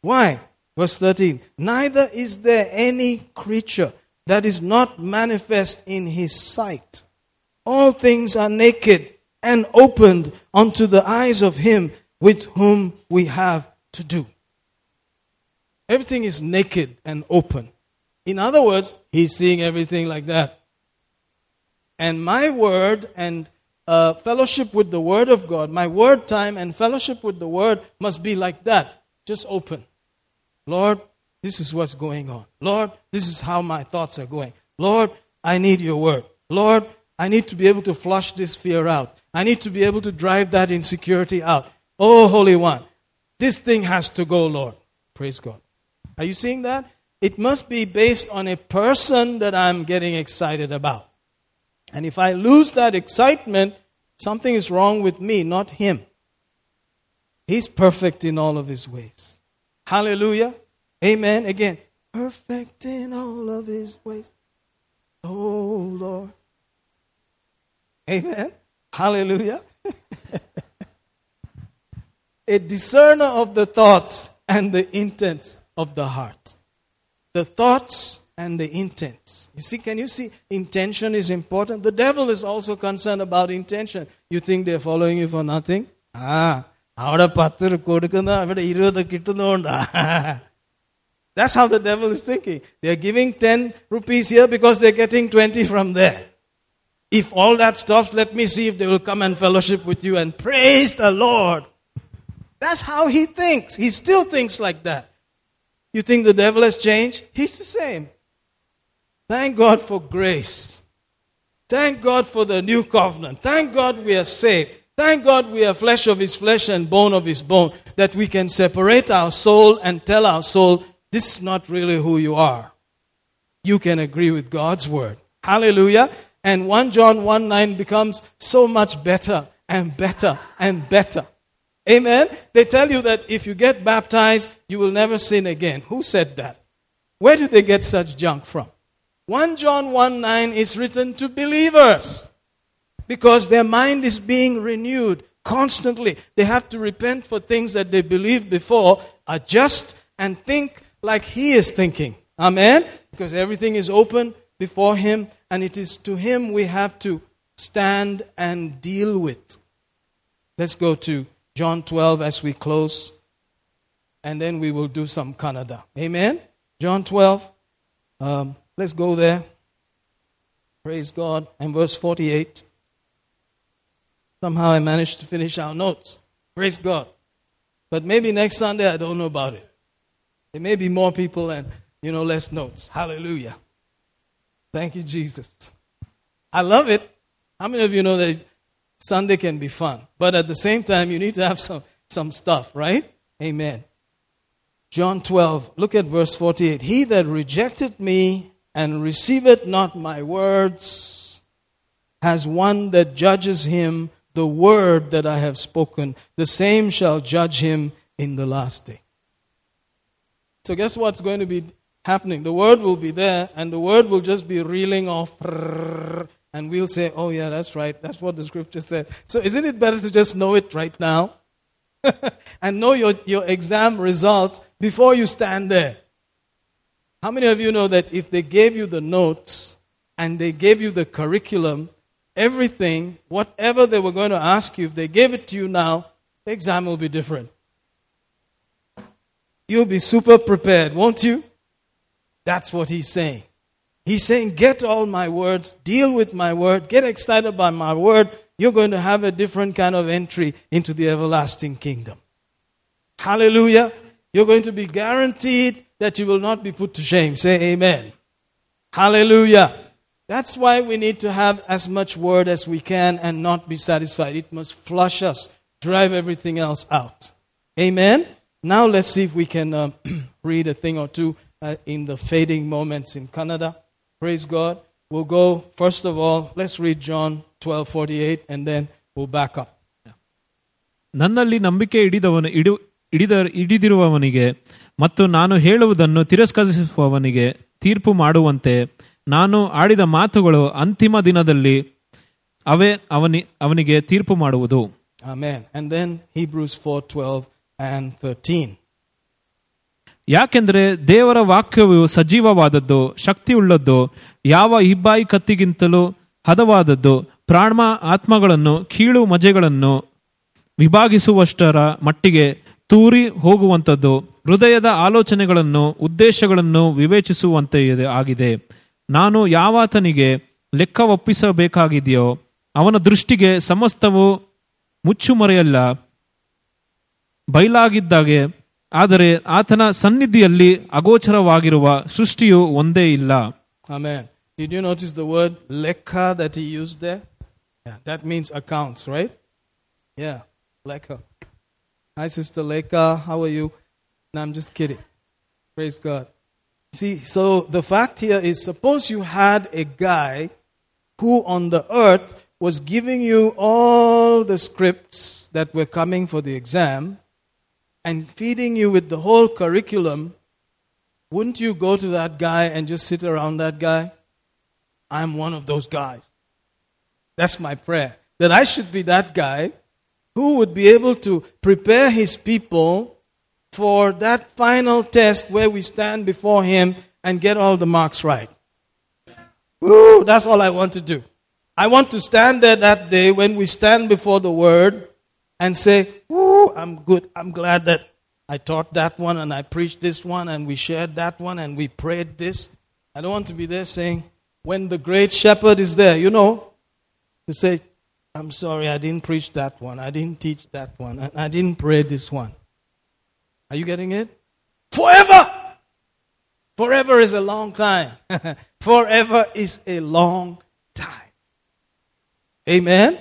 Why? Verse 13. Neither is there any creature that is not manifest in his sight. All things are naked and opened unto the eyes of him with whom we have to do. Everything is naked and open. In other words, he's seeing everything like that. And my word and uh, fellowship with the Word of God, my word time and fellowship with the Word must be like that. Just open. Lord, this is what's going on. Lord, this is how my thoughts are going. Lord, I need your word. Lord, I need to be able to flush this fear out. I need to be able to drive that insecurity out. Oh, Holy One, this thing has to go, Lord. Praise God. Are you seeing that? It must be based on a person that I'm getting excited about. And if I lose that excitement, something is wrong with me, not him. He's perfect in all of his ways. Hallelujah. Amen. Again, perfect in all of his ways. Oh, Lord. Amen. Hallelujah. *laughs* a discerner of the thoughts and the intents of the heart. The thoughts and the intents. You see, can you see? Intention is important. The devil is also concerned about intention. You think they're following you for nothing? Ah, അവിടെ പത്ത് കൊടുക്കുന്ന അവിടെ ഇരുപത് കിട്ടുന്നതുകൊണ്ടാ *laughs* That's how the devil is thinking. They're giving 10 rupees here because they're getting 20 from there. If all that stops, let me see if they will come and fellowship with you and praise the Lord. That's how he thinks. He still thinks like that. You think the devil has changed? He's the same. Thank God for grace. Thank God for the new covenant. Thank God we are saved. Thank God we are flesh of his flesh and bone of his bone, that we can separate our soul and tell our soul, this is not really who you are. You can agree with God's word. Hallelujah. And 1 John 1 9 becomes so much better and better and better. Amen. They tell you that if you get baptized, you will never sin again. Who said that? Where did they get such junk from? 1 John 1 9 is written to believers because their mind is being renewed constantly. They have to repent for things that they believed before, adjust, and think like He is thinking. Amen? Because everything is open before Him, and it is to Him we have to stand and deal with. Let's go to John 12 as we close, and then we will do some Kannada. Amen? John 12. Um, let's go there. Praise God. And verse 48. Somehow I managed to finish our notes. Praise God. But maybe next Sunday I don't know about it. There may be more people and, you know, less notes. Hallelujah. Thank you, Jesus. I love it. How many of you know that Sunday can be fun? But at the same time, you need to have some, some stuff, right? Amen. John 12, look at verse 48. He that rejected me and receiveth not my words has one that judges him the word that I have spoken. The same shall judge him in the last day. So, guess what's going to be happening? The word will be there, and the word will just be reeling off, and we'll say, Oh, yeah, that's right. That's what the scripture said. So, isn't it better to just know it right now? *laughs* and know your, your exam results before you stand there. How many of you know that if they gave you the notes and they gave you the curriculum, everything, whatever they were going to ask you, if they gave it to you now, the exam will be different. You'll be super prepared, won't you? That's what he's saying. He's saying, Get all my words, deal with my word, get excited by my word. You're going to have a different kind of entry into the everlasting kingdom. Hallelujah. You're going to be guaranteed that you will not be put to shame. Say amen. Hallelujah. That's why we need to have as much word as we can and not be satisfied. It must flush us, drive everything else out. Amen. Now let's see if we can uh, *clears throat* read a thing or two uh, in the fading moments in Kannada. Praise God. We'll go, first of all, let's read John 12 48, and then we'll back up. ನನ್ನಲ್ಲಿ ನಂಬಿಕೆ ಇಡಿದವನು ಇಡು ಹಿಡಿದ ಹಿಡಿದಿರುವವನಿಗೆ ಮತ್ತು ನಾನು ಹೇಳುವುದನ್ನು ತಿರಸ್ಕರಿಸುವವನಿಗೆ ತೀರ್ಪು ಮಾಡುವಂತೆ ನಾನು ಆಡಿದ ಮಾತುಗಳು ಅಂತಿಮ ದಿನದಲ್ಲಿ ಅವೇ ಅವನಿ ಅವನಿಗೆ ತೀರ್ಪು ಮಾಡುವುದು Amen. And then Hebrews 4 12 and 13. ಯಾಕೆಂದರೆ ದೇವರ ವಾಕ್ಯವು ಸಜೀವವಾದದ್ದು, ಶಕ್ತಿಯುಳ್ಳದ್ದು, ಯಾವ ಇಬ್ಬಾಯಿ ಕತ್ತಿಗಿಂತಲೂ ಹದವಾದದ್ದು ಪ್ರಾಣ ಆತ್ಮಗಳನ್ನು, ಕೀಳು ಮಜೆಗಳನ್ನು ವಿಭಾಗಿಸುವಷ್ಟರ ಮಟ್ಟಿಗೆ ತೂರಿ ಹೋಗುವಂಥದ್ದು, ಹೃದಯದ ಆಲೋಚನೆಗಳನ್ನು, ಉದ್ದೇಶಗಳನ್ನು ವಿವೇಚಿಸುವಂತೆ ಆಗಿದೆ. ನಾನು ಯಾವಾತನಿಗೆ ಲೆಕ್ಕ ಒಪ್ಪಿಸಬೇಕಾಗಿದೆಯೋ ಅವನ ದೃಷ್ಟಿಗೆ ಸಮಸ್ತವು ಮುಚ್ಚುಮರೆಯಲ್ಲ ಬಯಲಾಗಿದ್ದಾಗೆ ಆದರೆ ಆತನ ಸನ್ನಿಧಿಯಲ್ಲಿ ಅಗೋಚರವಾಗಿರುವ ಸೃಷ್ಟಿಯು ಒಂದೇ ಇಲ್ಲ Amen. Did you notice the word lekha that he used there? Yeah, that means accounts, right? Yeah, lekha. Hi, Sister Lekha. How are you? No, I'm just kidding. Praise God. See, so the fact here is suppose you had a guy who on the earth was giving you all the scripts that were coming for the exam, and feeding you with the whole curriculum, wouldn't you go to that guy and just sit around that guy? I'm one of those guys. That's my prayer. That I should be that guy who would be able to prepare his people for that final test where we stand before him and get all the marks right. Ooh, that's all I want to do. I want to stand there that day when we stand before the word and say, Ooh, I'm good. I'm glad that I taught that one and I preached this one and we shared that one and we prayed this. I don't want to be there saying, when the great shepherd is there, you know, to say, I'm sorry, I didn't preach that one, I didn't teach that one, and I didn't pray this one. Are you getting it? Forever! Forever is a long time. *laughs* Forever is a long time. Amen?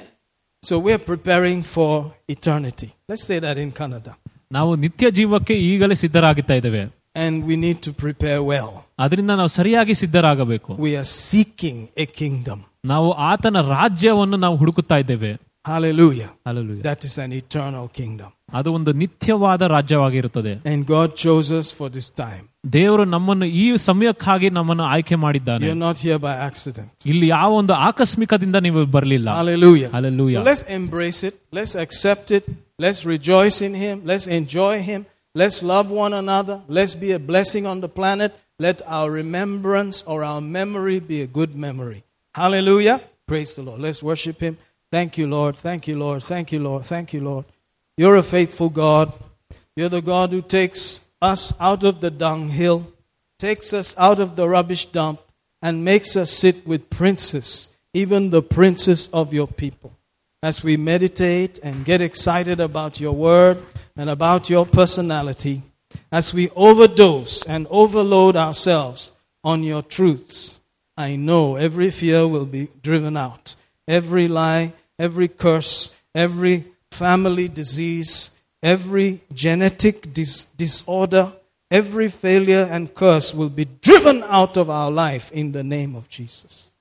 So we are preparing for eternity. Let's say that in Kannada. ನಾವು ನಿತ್ಯ ಜೀವಕ್ಕೆ ಈಗಲೇ ಸಿದ್ಧರಾಗುತ್ತಾ ಇದ್ದೇವೆ. And we need to prepare well. ಅದರಿಂದ ನಾವು ಸರಿಯಾಗಿ ಸಿದ್ಧರಾಗಬೇಕು. We are seeking a kingdom. ನಾವು ಆತನ ರಾಜ್ಯವನ್ನು ನಾವು ಹುಡುಕುತ್ತಾ ಇದ್ದೇವೆ. Hallelujah. Hallelujah. That is an eternal kingdom. ಅದು ಒಂದು ನಿತ್ಯವಾದ ರಾಜ್ಯವಾಗಿರುತ್ತದೆ And God chose us for this time. ದೇವರು ನಮ್ಮನ್ನು ಈ ಸಮಯಕ್ಕಾಗಿ ನಮ್ಮನ್ನು ಆಯ್ಕೆ ಮಾಡಿದ್ದಾನೆ You're not here by accident. ಇಲ್ಲಿ ಯಾವ ಒಂದು ಆಕಸ್ಮಿಕದಿಂದ ನೀವು ಬರಲಿಲ್ಲ Hallelujah. Hallelujah. Let's embrace it. Let's accept it. Let's rejoice in Him. Let's enjoy Him. Let's love one another. Let's be a blessing on the planet. Let our remembrance or our memory be a good memory. Hallelujah. Praise the Lord. Let's worship Him. Thank you, Lord. Thank you, Lord. Thank you, Lord. Thank you, Lord. You're a faithful God. You're the God who takes us out of the dunghill, takes us out of the rubbish dump, and makes us sit with princes, even the princes of your people. As we meditate and get excited about your word and about your personality, as we overdose and overload ourselves on your truths, I know every fear will be driven out, every lie, every curse, every family disease, every genetic dis- disorder, every failure and curse will be driven out of our life in the name of Jesus.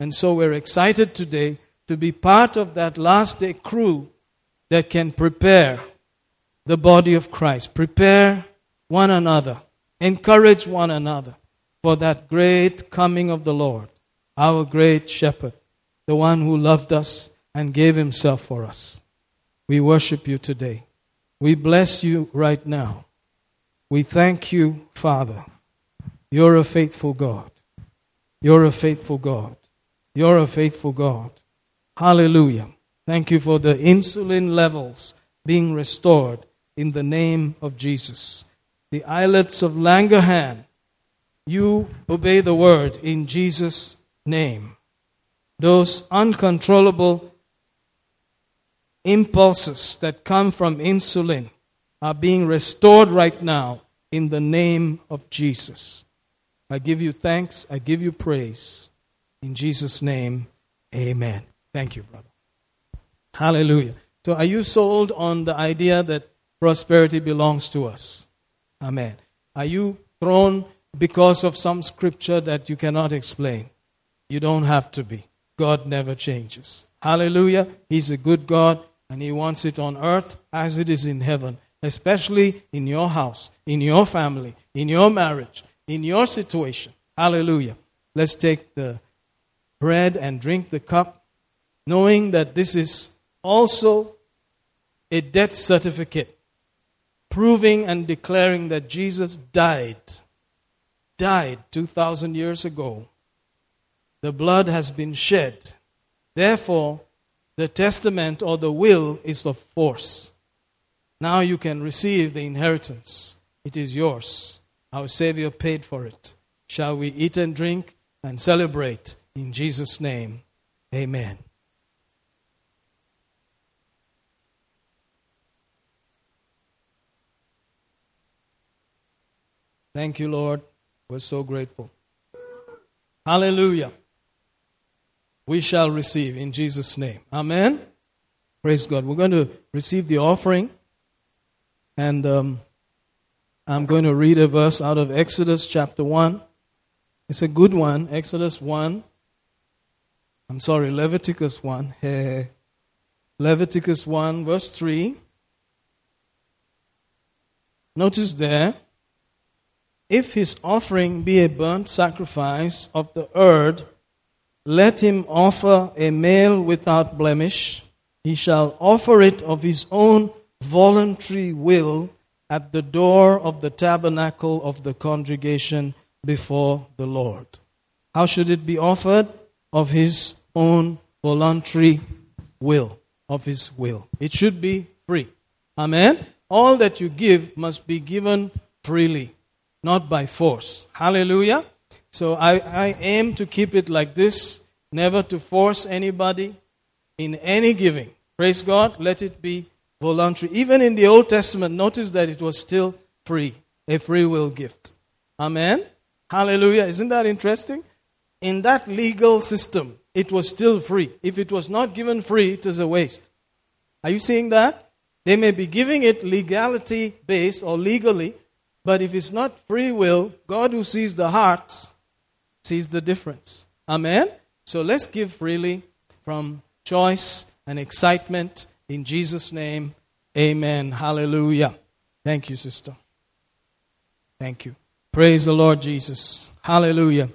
And so we're excited today to be part of that last day crew that can prepare the body of Christ, prepare one another, encourage one another for that great coming of the Lord, our great shepherd, the one who loved us and gave himself for us. We worship you today. We bless you right now. We thank you, Father. You're a faithful God. You're a faithful God. You're a faithful God. Hallelujah. Thank you for the insulin levels being restored in the name of Jesus. The islets of Langerhan, you obey the word in Jesus' name. Those uncontrollable impulses that come from insulin are being restored right now in the name of Jesus. I give you thanks. I give you praise. In Jesus' name, amen. Thank you, brother. Hallelujah. So, are you sold on the idea that prosperity belongs to us? Amen. Are you thrown because of some scripture that you cannot explain? You don't have to be. God never changes. Hallelujah. He's a good God and He wants it on earth as it is in heaven, especially in your house, in your family, in your marriage, in your situation. Hallelujah. Let's take the bread and drink the cup, knowing that this is also a death certificate, proving and declaring that Jesus died, died 2,000 years ago. The blood has been shed. Therefore, the testament or the will is of force. Now you can receive the inheritance. It is yours. Our Savior paid for it. Shall we eat and drink and celebrate in Jesus' name? Amen. Thank you, Lord. We're so grateful. Hallelujah. We shall receive in Jesus' name. Amen. Praise God. We're going to receive the offering. And um, I'm going to read a verse out of Exodus chapter 1. It's a good one. Exodus 1. I'm sorry, Leviticus 1. Hey. *laughs* Leviticus 1, verse 3. notice there, if his offering be a burnt sacrifice of the earth, let him offer a male without blemish. He shall offer it of his own voluntary will at the door of the tabernacle of the congregation before the Lord. How should it be offered? Of his own voluntary will. Of his will. It should be free. Amen? All that you give must be given freely, not by force. Hallelujah. So I, I aim to keep it like this, never to force anybody in any giving. Praise God. Let it be voluntary. Even in the Old Testament, notice that it was still free, a free will gift. Amen. Hallelujah. Isn't that interesting? In that legal system, it was still free. If it was not given free, it is a waste. Are you seeing that? They may be giving it legality based or legally, but if it's not free will, God who sees the hearts sees the difference. Amen? So let's give freely from choice and excitement in Jesus' name. Amen. Hallelujah. Thank you, sister. Thank you. Praise the Lord Jesus. Hallelujah.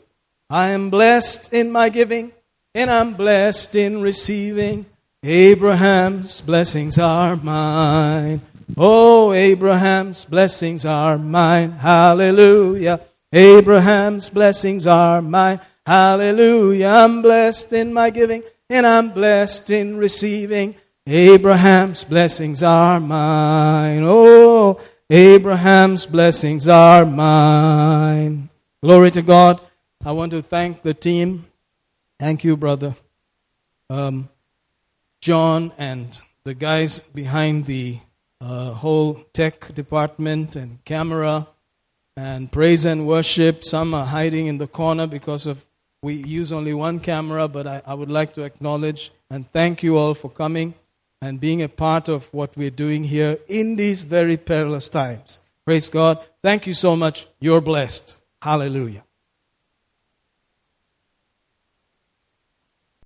I am blessed in my giving, and I'm blessed in receiving. Abraham's blessings are mine. Oh, Abraham's blessings are mine. Hallelujah. Abraham's blessings are mine. Hallelujah. I'm blessed in my giving and I'm blessed in receiving. Abraham's blessings are mine. Oh, Abraham's blessings are mine. Glory to God. I want to thank the team. Thank you, brother. Um, John and the guys behind the uh, whole tech department and camera and praise and worship. Some are hiding in the corner because of we use only one camera, but I, I would like to acknowledge and thank you all for coming and being a part of what we're doing here in these very perilous times. Praise God. Thank you so much. You're blessed. Hallelujah.